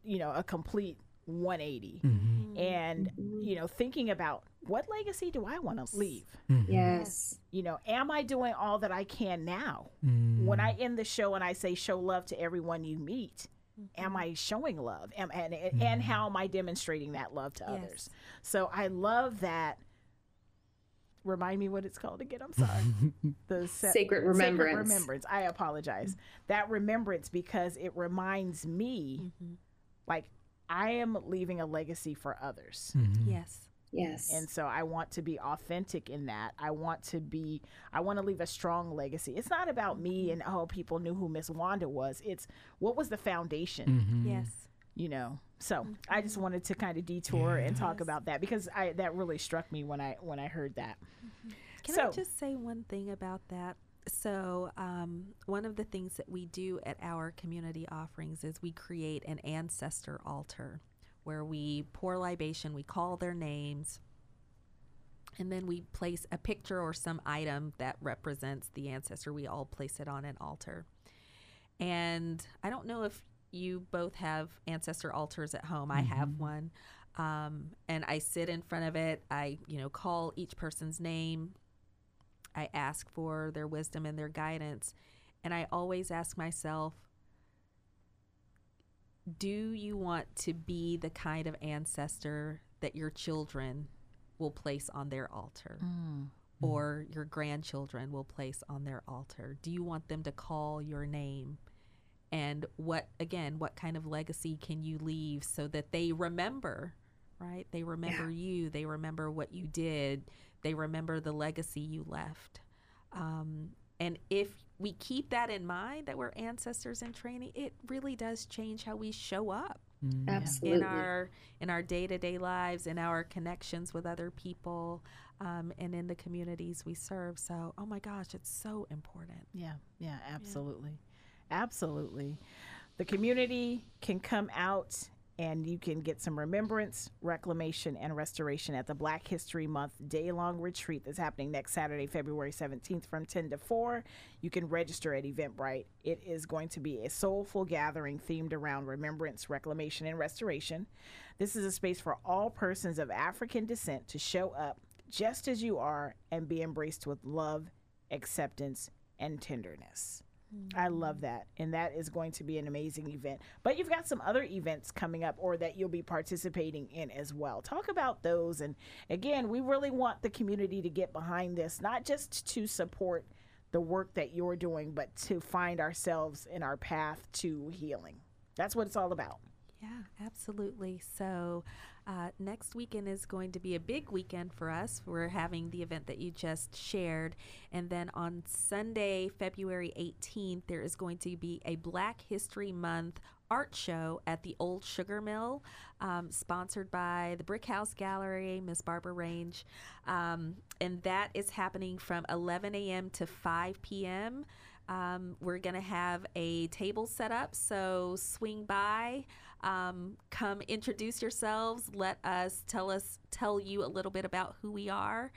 you know, a complete 180 Mm-hmm. and you know thinking about what legacy do i want to leave Mm-hmm. Yes. you know am i doing all that i can now Mm-hmm. when i end the show and i say show love to everyone you meet am i showing love am, and, and, and how am i demonstrating that love to Yes. others so i love that remind me what it's called again i'm sorry the se- Sacred remembrance. remembrance i apologize that remembrance because it reminds me Mm-hmm. like i am leaving a legacy for others Mm-hmm. Yes. Yes. and so I want to be authentic in that. I want to be, I want to leave a strong legacy. It's not about me and, oh, people knew who Miss Wanda was. It's what was the foundation, Mm-hmm. Yes. you know? So I just wanted to kind of detour and talk about that because I, that really struck me when I, when I heard that. Can So- I just say one thing about that? So, um, one of the things that we do at our community offerings is we create an ancestor altar where we pour libation, we call their names, and then we place a picture or some item that represents the ancestor. We all place it on an altar. And I don't know if you both have ancestor altars at home. I have one. Um, and I sit in front of it. I, you know, call each person's name. I ask for their wisdom and their guidance. And I always ask myself, do you want to be the kind of ancestor that your children will place on their altar? Mm. Or your grandchildren will place on their altar? Do you want them to call your name? And what, again, what kind of legacy can you leave so that they remember, right? They remember you, they remember what you did, they remember the legacy you left. Um, and if we keep that in mind that we're ancestors in training, it really does change how we show up Absolutely. in our in our day-to-day lives in our connections with other people um, and in the communities we serve so oh my gosh it's so important Yeah, yeah, absolutely. Absolutely. The community can come out and you can get some remembrance, reclamation, and restoration at the Black History Month day long retreat that's happening next Saturday, February 17th from 10 to 4. You can register at Eventbrite. It is going to be a soulful gathering themed around remembrance, reclamation, and restoration. This is a space for all persons of African descent to show up just as you are and be embraced with love, acceptance, and tenderness. I love that. And that is going to be an amazing event. But you've got some other events coming up or that you'll be participating in as well. Talk about those. And again, we really want the community to get behind this, not just to support the work that you're doing, but to find ourselves in our path to healing. That's what it's all about. Yeah, absolutely. So, uh, next weekend is going to be a big weekend for us. We're having the event that you just shared. And then on Sunday, February 18th, there is going to be a Black History Month art show at the Old Sugar Mill, um, sponsored by the Brick House Gallery, Miss Barbara Range. Um, and that is happening from 11 a.m. to 5 p.m. Um, we're going to have a table set up, so swing by, um, come introduce yourselves, let us tell us tell you a little bit about who we are,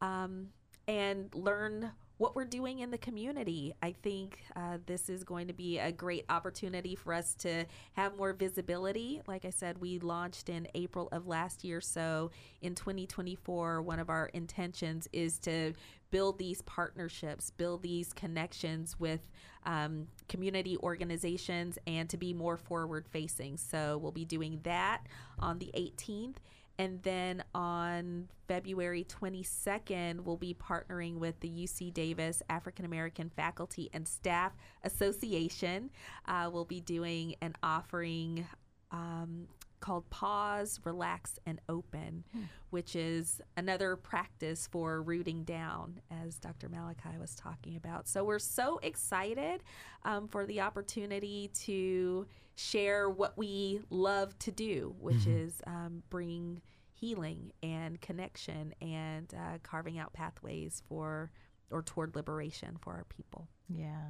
um, and learn what we're doing in the community. I think uh, this is going to be a great opportunity for us to have more visibility. Like I said, we launched in April of last year, so in 2024, one of our intentions is to build these partnerships, build these connections with um, community organizations, and to be more forward facing. So we'll be doing that on the 18th. And then on February 22nd, we'll be partnering with the UC Davis African American Faculty and Staff Association. Uh, we'll be doing an offering um, called Pause, Relax, and Open, which is another practice for rooting down, as Dr. Malakai was talking about. So we're so excited um, for the opportunity to share what we love to do, which is um, bring healing and connection and uh, carving out pathways for or toward liberation for our people. Yeah.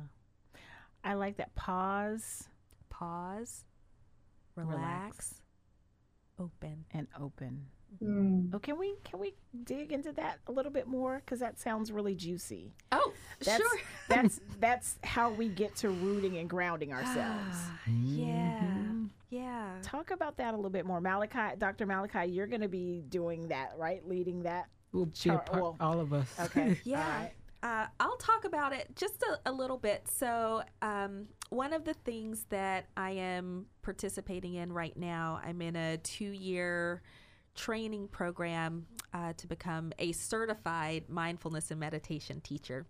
I like that pause Pause, relax, Relax. Open. and open. Mm. Oh, can we can we dig into that a little bit more? Because that sounds really juicy. Oh, That's, sure. That's that's how we get to rooting and grounding ourselves. yeah. Yeah. Talk about that a little bit more. Malakai, Dr. Malakai, you're going to be doing that, right? Leading that. We'll be a Char- part, well, all of us. Okay. Yeah. All right. Uh, I'll talk about it just a, a little bit. So, um, one of the things that I am participating in right now, I'm in a two year training program uh, to become a certified mindfulness and meditation teacher.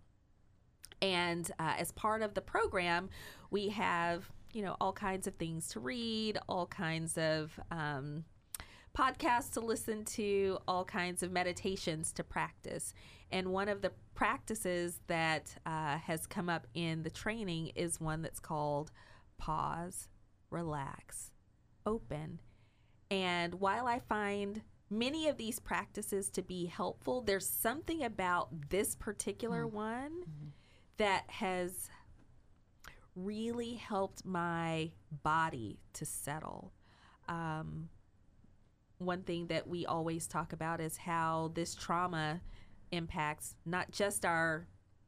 And uh, as part of the program, we have, you know, all kinds of things to read, all kinds of um, podcasts to listen to, all kinds of meditations to practice. And one of the practices that uh, has come up in the training is one that's called pause, relax, open. And while I find many of these practices to be helpful, there's something about this particular one that has really helped my body to settle. Um, one thing that we always talk about is how this trauma impacts not just our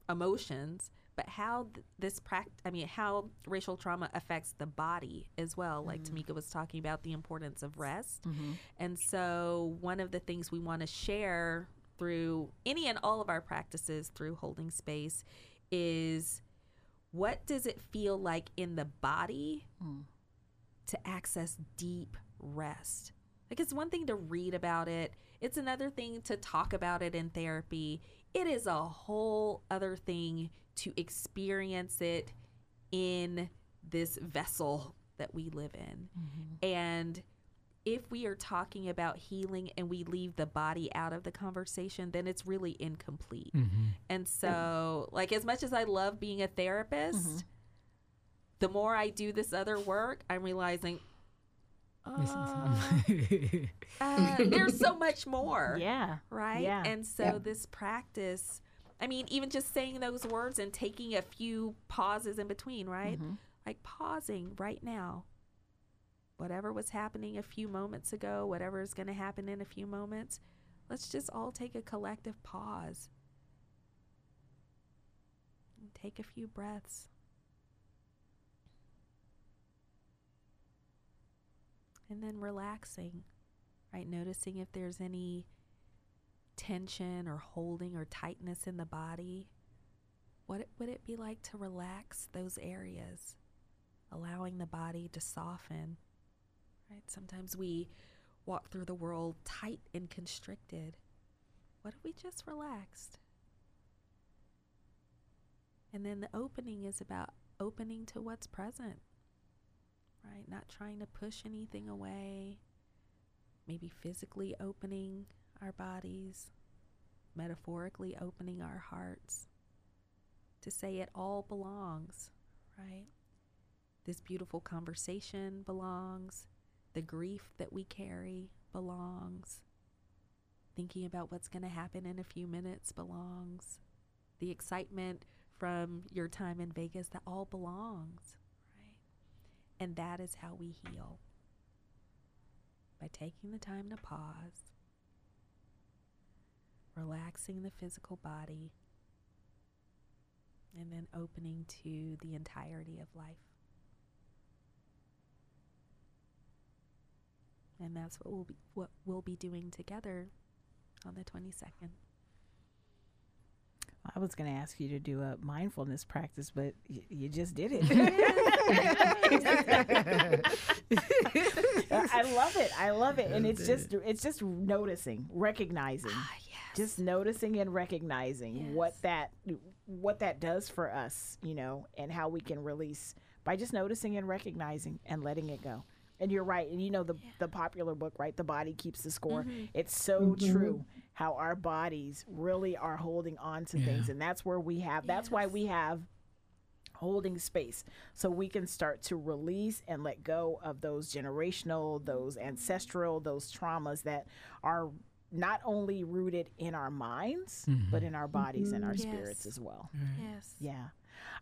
emotions, but how th- this pract I mean how racial trauma affects the body as well. Like mm-hmm. Tameka was talking about the importance of rest. Mm-hmm. And so one of the things we want to share through any and all of our practices through holding space is what does it feel like in the body mm. to access deep rest? Like it's one thing to read about it, it's another thing to talk about it in therapy. It is a whole other thing to experience it in this vessel that we live in. Mm-hmm. And if we are talking about healing and we leave the body out of the conversation, then it's really incomplete. Mm-hmm. And so, like, as much as I love being a therapist, mm-hmm. the more I do this other work, I'm realizing uh, uh, there's so much more Yeah. right? Yeah. And so Yeah. this practice, I mean, even just saying those words and taking a few pauses in between, right? Mm-hmm. Like pausing right now. Whatever was happening a few moments ago, whatever is going to happen in a few moments, let's just all take a collective pause. And take a few breaths. And then relaxing, right? Noticing if there's any tension or holding or tightness in the body. What would it be like to relax those areas, allowing the body to soften? Right? Sometimes we walk through the world tight and constricted. What if we just relaxed? And then the opening is about opening to what's present, right? Not trying to push anything away, maybe physically opening our bodies, metaphorically opening our hearts to say it all belongs, right? This beautiful conversation belongs, the grief that we carry belongs, thinking about what's going to happen in a few minutes belongs, the excitement from your time in Vegas that all belongs? And that is how we heal by taking the time to pause, relaxing the physical body, and then opening to the entirety of life. And that's what we'll be what we'll be doing together on the 22nd. I was going to ask you to do a mindfulness practice, but y- you just did it. I love it. I love it, and it's just it's just noticing, recognizing, Ah, yes. just noticing and recognizing what that what that does for us, you know, and how we can release by just noticing and recognizing and letting it go. And you're right, and you know the the popular book, right? The body keeps the score. It's so true how our bodies really are holding on to things, and that's where we have. That's why we have holding space so we can start to release and let go of those generational, those ancestral, those traumas that are not only rooted in our minds, but mm-hmm. in our bodies and our mm-hmm. spirits as well. Yes. Yeah.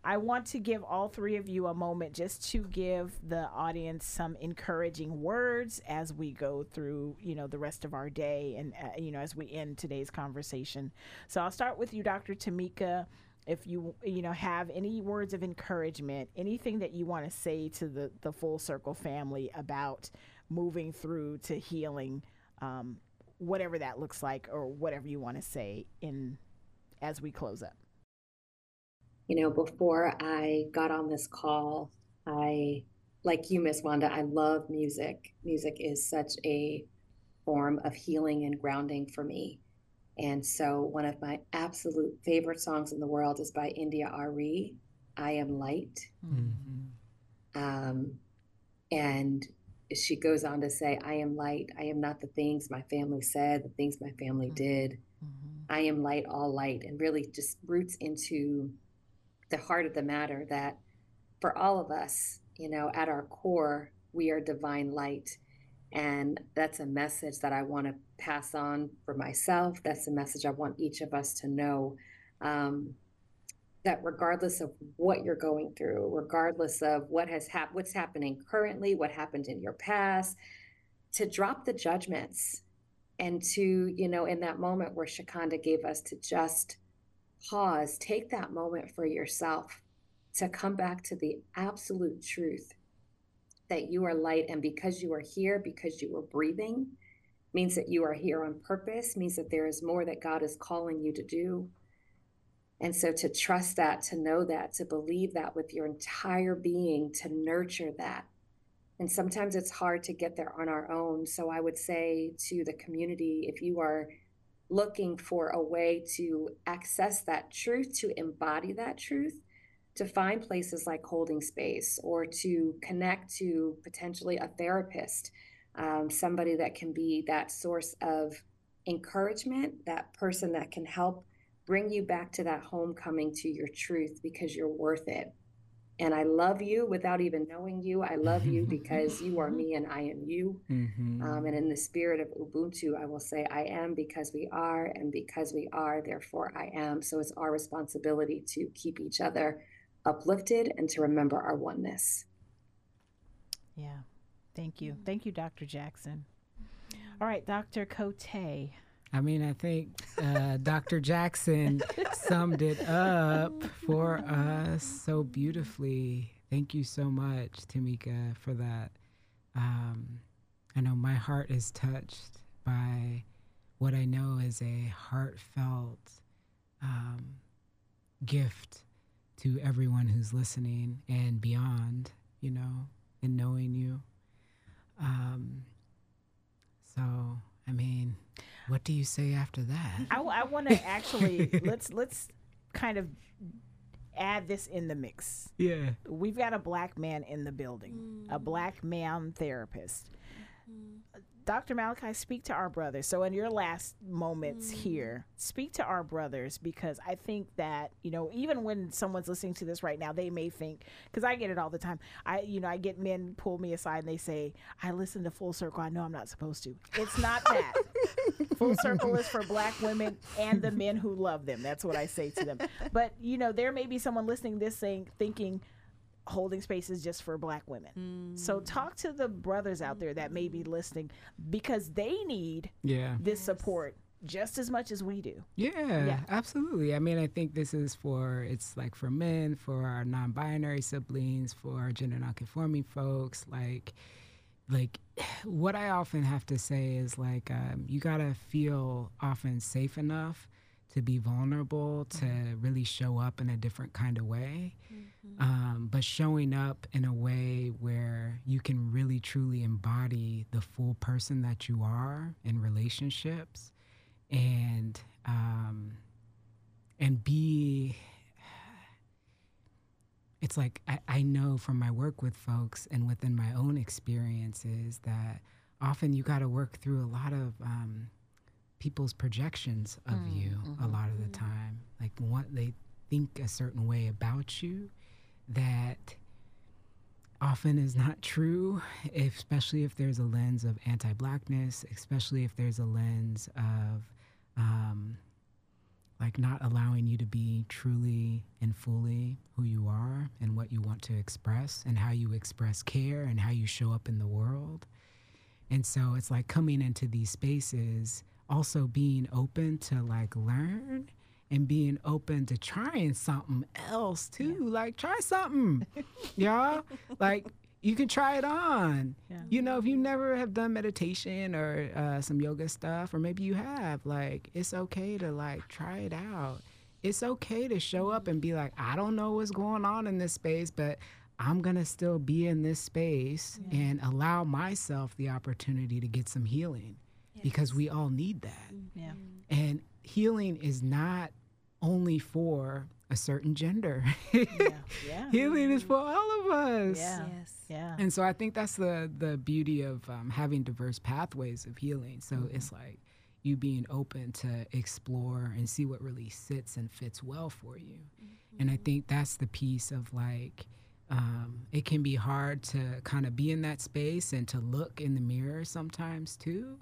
I want to give all three of you a moment just to give the audience some encouraging words as we go through, you know, the rest of our day and, uh, you know, as we end today's conversation. So I'll start with you, Dr. Tameka. if you you know have any words of encouragement, anything that you want to say to the the full circle family about moving through to healing, um, whatever that looks like, or whatever you want to say in as we close up. You know, before I got on this call, I like you, Miss Wanda. I love music. Music is such a form of healing and grounding for me. And so, one of my absolute favorite songs in the world is by India.Arie, I Am Light. Mm-hmm. Um, and she goes on to say, I am light. I am not the things my family said, the things my family mm-hmm. did. Mm-hmm. I am light, all light, and really just roots into the heart of the matter that for all of us, you know, at our core, we are divine light. And that's a message that I want to pass on for myself. That's a message I want each of us to know. Um, that regardless of what you're going through, regardless of what has happened, what's happening currently, what happened in your past, to drop the judgments and to, you know, in that moment where Shacunda gave us to just pause, take that moment for yourself to come back to the absolute truth that you are light. And because you are here, because you are breathing, means that you are here on purpose, means that there is more that God is calling you to do. And so to trust that, to know that, to believe that with your entire being, to nurture that. And sometimes it's hard to get there on our own. So I would say to the community if you are looking for a way to access that truth, to embody that truth, to find places like holding space or to connect to potentially a therapist, um, somebody that can be that source of encouragement, that person that can help bring you back to that homecoming to your truth because you're worth it. And I love you without even knowing you. I love you because you are me and I am you. Mm-hmm. Um, and in the spirit of Ubuntu, I will say, I am because we are, and because we are, therefore I am. So it's our responsibility to keep each other uplifted and to remember our oneness. Yeah. Thank you. Thank you, Dr. Jackson. All right, Dr. Cote. I mean, I think uh, Dr. Jackson summed it up for us so beautifully. Thank you so much, Tameka, for that. Um, I know my heart is touched by what I know is a heartfelt um, gift to everyone who's listening and beyond, you know, in knowing you. Um, so, I mean, what do you say after that? I, I want to actually let's let's kind of add this in the mix. Yeah, we've got a black man in the building, mm. a black man therapist. Mm. Dr. Malakai, speak to our brothers. So, in your last moments mm. here, speak to our brothers because I think that, you know, even when someone's listening to this right now, they may think, because I get it all the time. I, you know, I get men pull me aside and they say, I listen to Full Circle. I know I'm not supposed to. It's not that. Full Circle is for black women and the men who love them. That's what I say to them. But, you know, there may be someone listening this saying, thinking, holding spaces just for black women. Mm. So talk to the brothers out there that may be listening because they need yeah. this support just as much as we do. Yeah, yeah, absolutely. I mean, I think this is for it's like for men, for our non-binary siblings, for our gender non-conforming folks, like like what I often have to say is like um, you gotta feel often safe enough to be vulnerable, to mm-hmm. really show up in a different kind of way. Mm-hmm. Um, but showing up in a way where you can really truly embody the full person that you are in relationships and um, and be it's like I, I know from my work with folks and within my own experiences that often you got to work through a lot of um, people's projections of mm, you mm-hmm. a lot of the mm-hmm. time. Like what they think a certain way about you that often is not true, especially if there's a lens of anti blackness, especially if there's a lens of um, like not allowing you to be truly and fully who you are and what you want to express and how you express care and how you show up in the world. And so it's like coming into these spaces also being open to like learn and being open to trying something else too. Yeah. Like try something, y'all. Like you can try it on. Yeah. You know, if you never have done meditation or uh, some yoga stuff, or maybe you have, like it's okay to like try it out. It's okay to show up and be like, I don't know what's going on in this space, but I'm to still be in this space yeah. and allow myself the opportunity to get some healing yes. because we all need that. Yeah. And healing is not only for a certain gender. yeah. yeah. Healing is for all of us. Yeah. Yes. Yeah. And so I think that's the the beauty of um, having diverse pathways of healing. So mm-hmm. it's like you being open to explore and see what really sits and fits well for you. Mm-hmm. And I think that's the piece of like um, it can be hard to kind of be in that space and to look in the mirror sometimes too.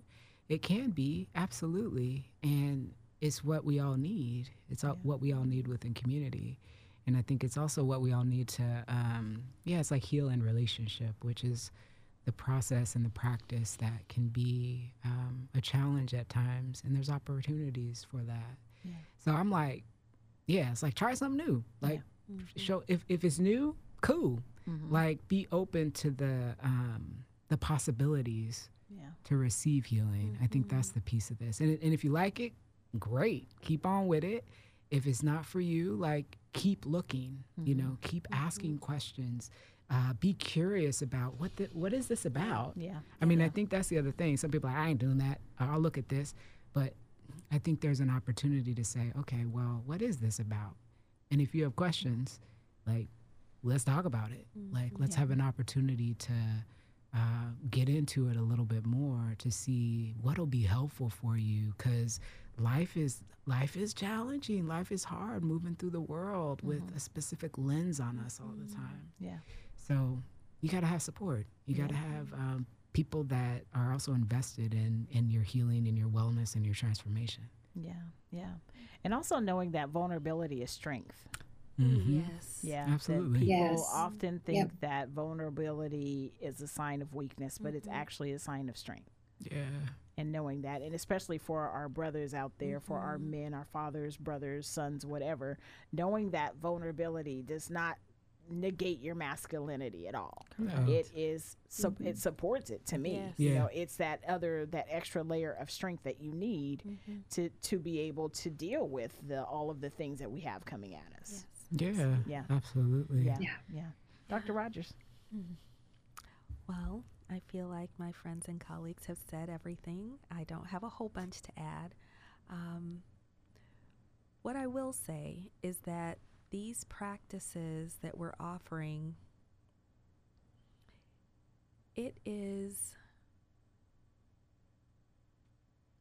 It can be absolutely, and it's what we all need. It's all, what we all need within community, and I think it's also what we all need to. Um, yeah, it's like heal in relationship, which is the process and the practice that can be um, a challenge at times, and there's opportunities for that. Yeah. So I'm like, yeah, it's like try something new. Like, yeah. mm-hmm. show if if it's new, cool. Mm-hmm. Like be open to the um, the possibilities yeah. to receive healing. Mm-hmm. I think that's mm-hmm. the piece of this. And and if you like it, great. Keep on with it. If it's not for you, like keep looking. Mm-hmm. You know, keep mm-hmm. asking questions. Uh, be curious about what the, what is this about. Yeah. I mean, yeah. I think that's the other thing. Some people are like, I ain't doing that. I'll look at this, but I think there's an opportunity to say, okay, well, what is this about? And if you have questions, like let's talk about it. Mm-hmm. Like, let's yeah. have an opportunity to uh, get into it a little bit more to see what'll be helpful for you. Because life is life is challenging. Life is hard moving through the world mm-hmm. with a specific lens on us all the mm-hmm. time. Yeah. So you got to have support. You got to have um, people that are also invested in in your healing and your wellness and your transformation. Yeah, yeah, and also knowing that vulnerability is strength. Mm-hmm. Yes. Yeah. Absolutely. People yes. often think yep. that vulnerability is a sign of weakness, but mm-hmm. it's actually a sign of strength. Yeah. And knowing that, and especially for our brothers out there, mm-hmm. for our mm-hmm. men, our fathers, brothers, sons, whatever, knowing that vulnerability does not negate your masculinity at all. No. It is su- mm-hmm. it supports it to me. Yes. Yeah. You know, it's that other that extra layer of strength that you need mm-hmm. to to be able to deal with the all of the things that we have coming at us. Yes. Yeah. Yeah. Absolutely. Yeah. Yeah. yeah. Dr. Rodgers. Mm-hmm. Well, I feel like my friends and colleagues have said everything. I don't have a whole bunch to add. Um, what I will say is that these practices that we're offering, it is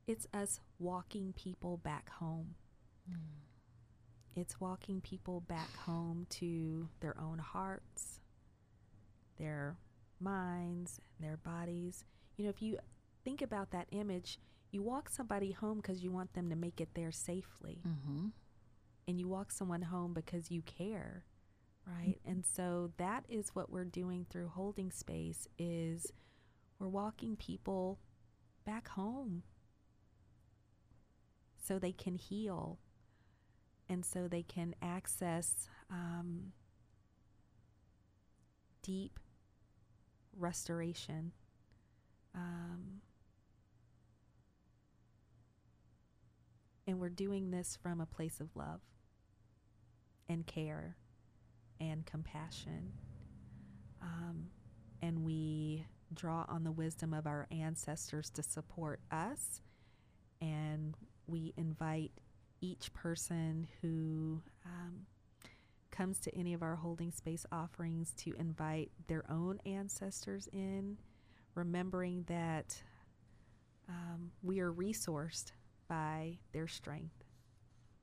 it's us walking people back home. Mm. It's walking people back home to their own hearts, their minds, their bodies. You know, if you think about that image, you walk somebody home because you want them to make it there safely. Mm-hmm. And you walk someone home because you care, right? Mm-hmm. And so that is what we're doing through holding space is we're walking people back home so they can heal and so they can access um, deep restoration. Um, and we're doing this from a place of love and care and compassion. Um, and we draw on the wisdom of our ancestors to support us. And we invite each person who um, comes to any of our holding space offerings to invite their own ancestors in, remembering that um, we are resourced by their strength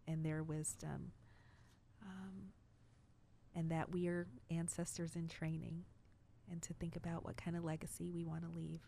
and their wisdom, um, and that we are ancestors in training, and to think about what kind of legacy we want to leave.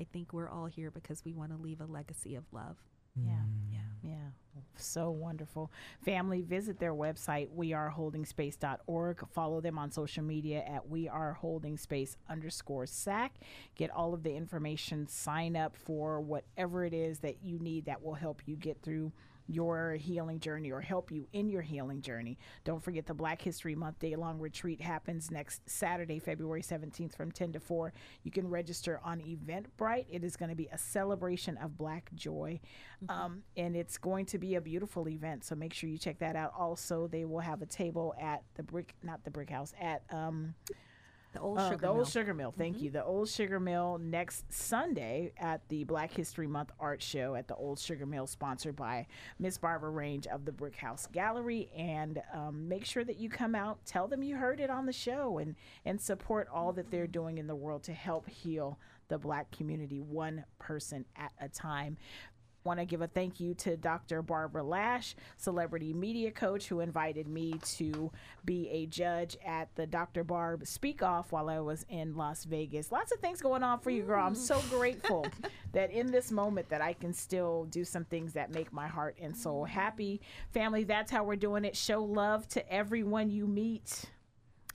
I think we're all here because we want to leave a legacy of love. Yeah, yeah, yeah. So wonderful. Family, visit their website, weareholdingspace.org. Follow them on social media at weareholdingspace underscore SAC. Get all of the information. Sign up for whatever it is that you need that will help you get through your healing journey or help you in your healing journey. Don't forget the Black History Month day long retreat happens next Saturday, February 17th from 10 to 4. You can register on Eventbrite. It is going to be a celebration of Black joy, mm-hmm. um, and it's going to be a beautiful event. So make sure you check that out. Also, they will have a table at the brick, not the brick house, at um, the old uh, sugar the mill. old sugar mill. Thank mm-hmm. you. The old sugar mill next Sunday at the Black History Month art show at the old sugar mill, sponsored by Miss Barbara Range of the Brick House Gallery. And um, make sure that you come out, tell them you heard it on the show, and and support all that they're doing in the world to help heal the black community one person at a time want to give a thank you to Dr. Barbara Lash, celebrity media coach, who invited me to be a judge at the Dr. Barb Speak Off while I was in Las Vegas. Lots of things going on for you, girl. I'm so grateful that in this moment that I can still do some things that make my heart and soul mm. happy. Family, that's how we're doing it. Show love to everyone you meet.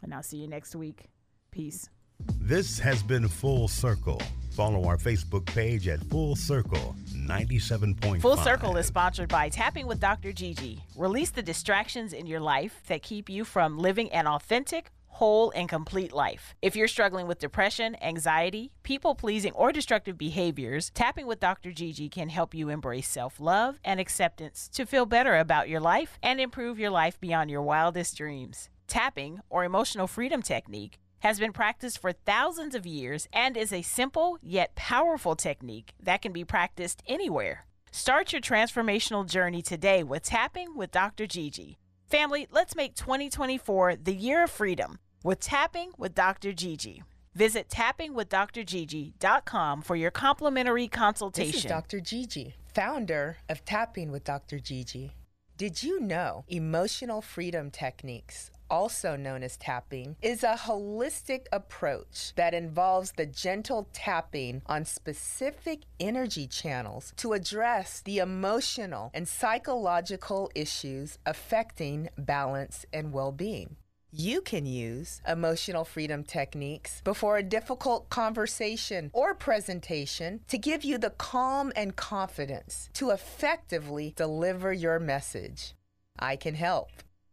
And I'll see you next week. Peace. This has been Full Circle. Follow our Facebook page at Full Circle 97.5. Full Circle is sponsored by Tapping with Dr. Gigi. Release the distractions in your life that keep you from living an authentic, whole, and complete life. If you're struggling with depression, anxiety, people pleasing, or destructive behaviors, Tapping with Dr. Gigi can help you embrace self love and acceptance to feel better about your life and improve your life beyond your wildest dreams. Tapping, or emotional freedom technique, has been practiced for thousands of years and is a simple yet powerful technique that can be practiced anywhere. Start your transformational journey today with Tapping with Dr. Gigi. Family, let's make 2024 the year of freedom with Tapping with Dr. Gigi. Visit tappingwithdrgigi.com for your complimentary consultation. This is Dr. Gigi, founder of Tapping with Dr. Gigi. Did you know emotional freedom techniques also known as tapping, is a holistic approach that involves the gentle tapping on specific energy channels to address the emotional and psychological issues affecting balance and well being. You can use emotional freedom techniques before a difficult conversation or presentation to give you the calm and confidence to effectively deliver your message. I can help.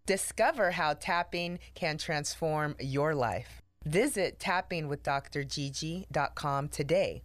Discover how tapping can transform your life. Visit tappingwithdrgigi.com today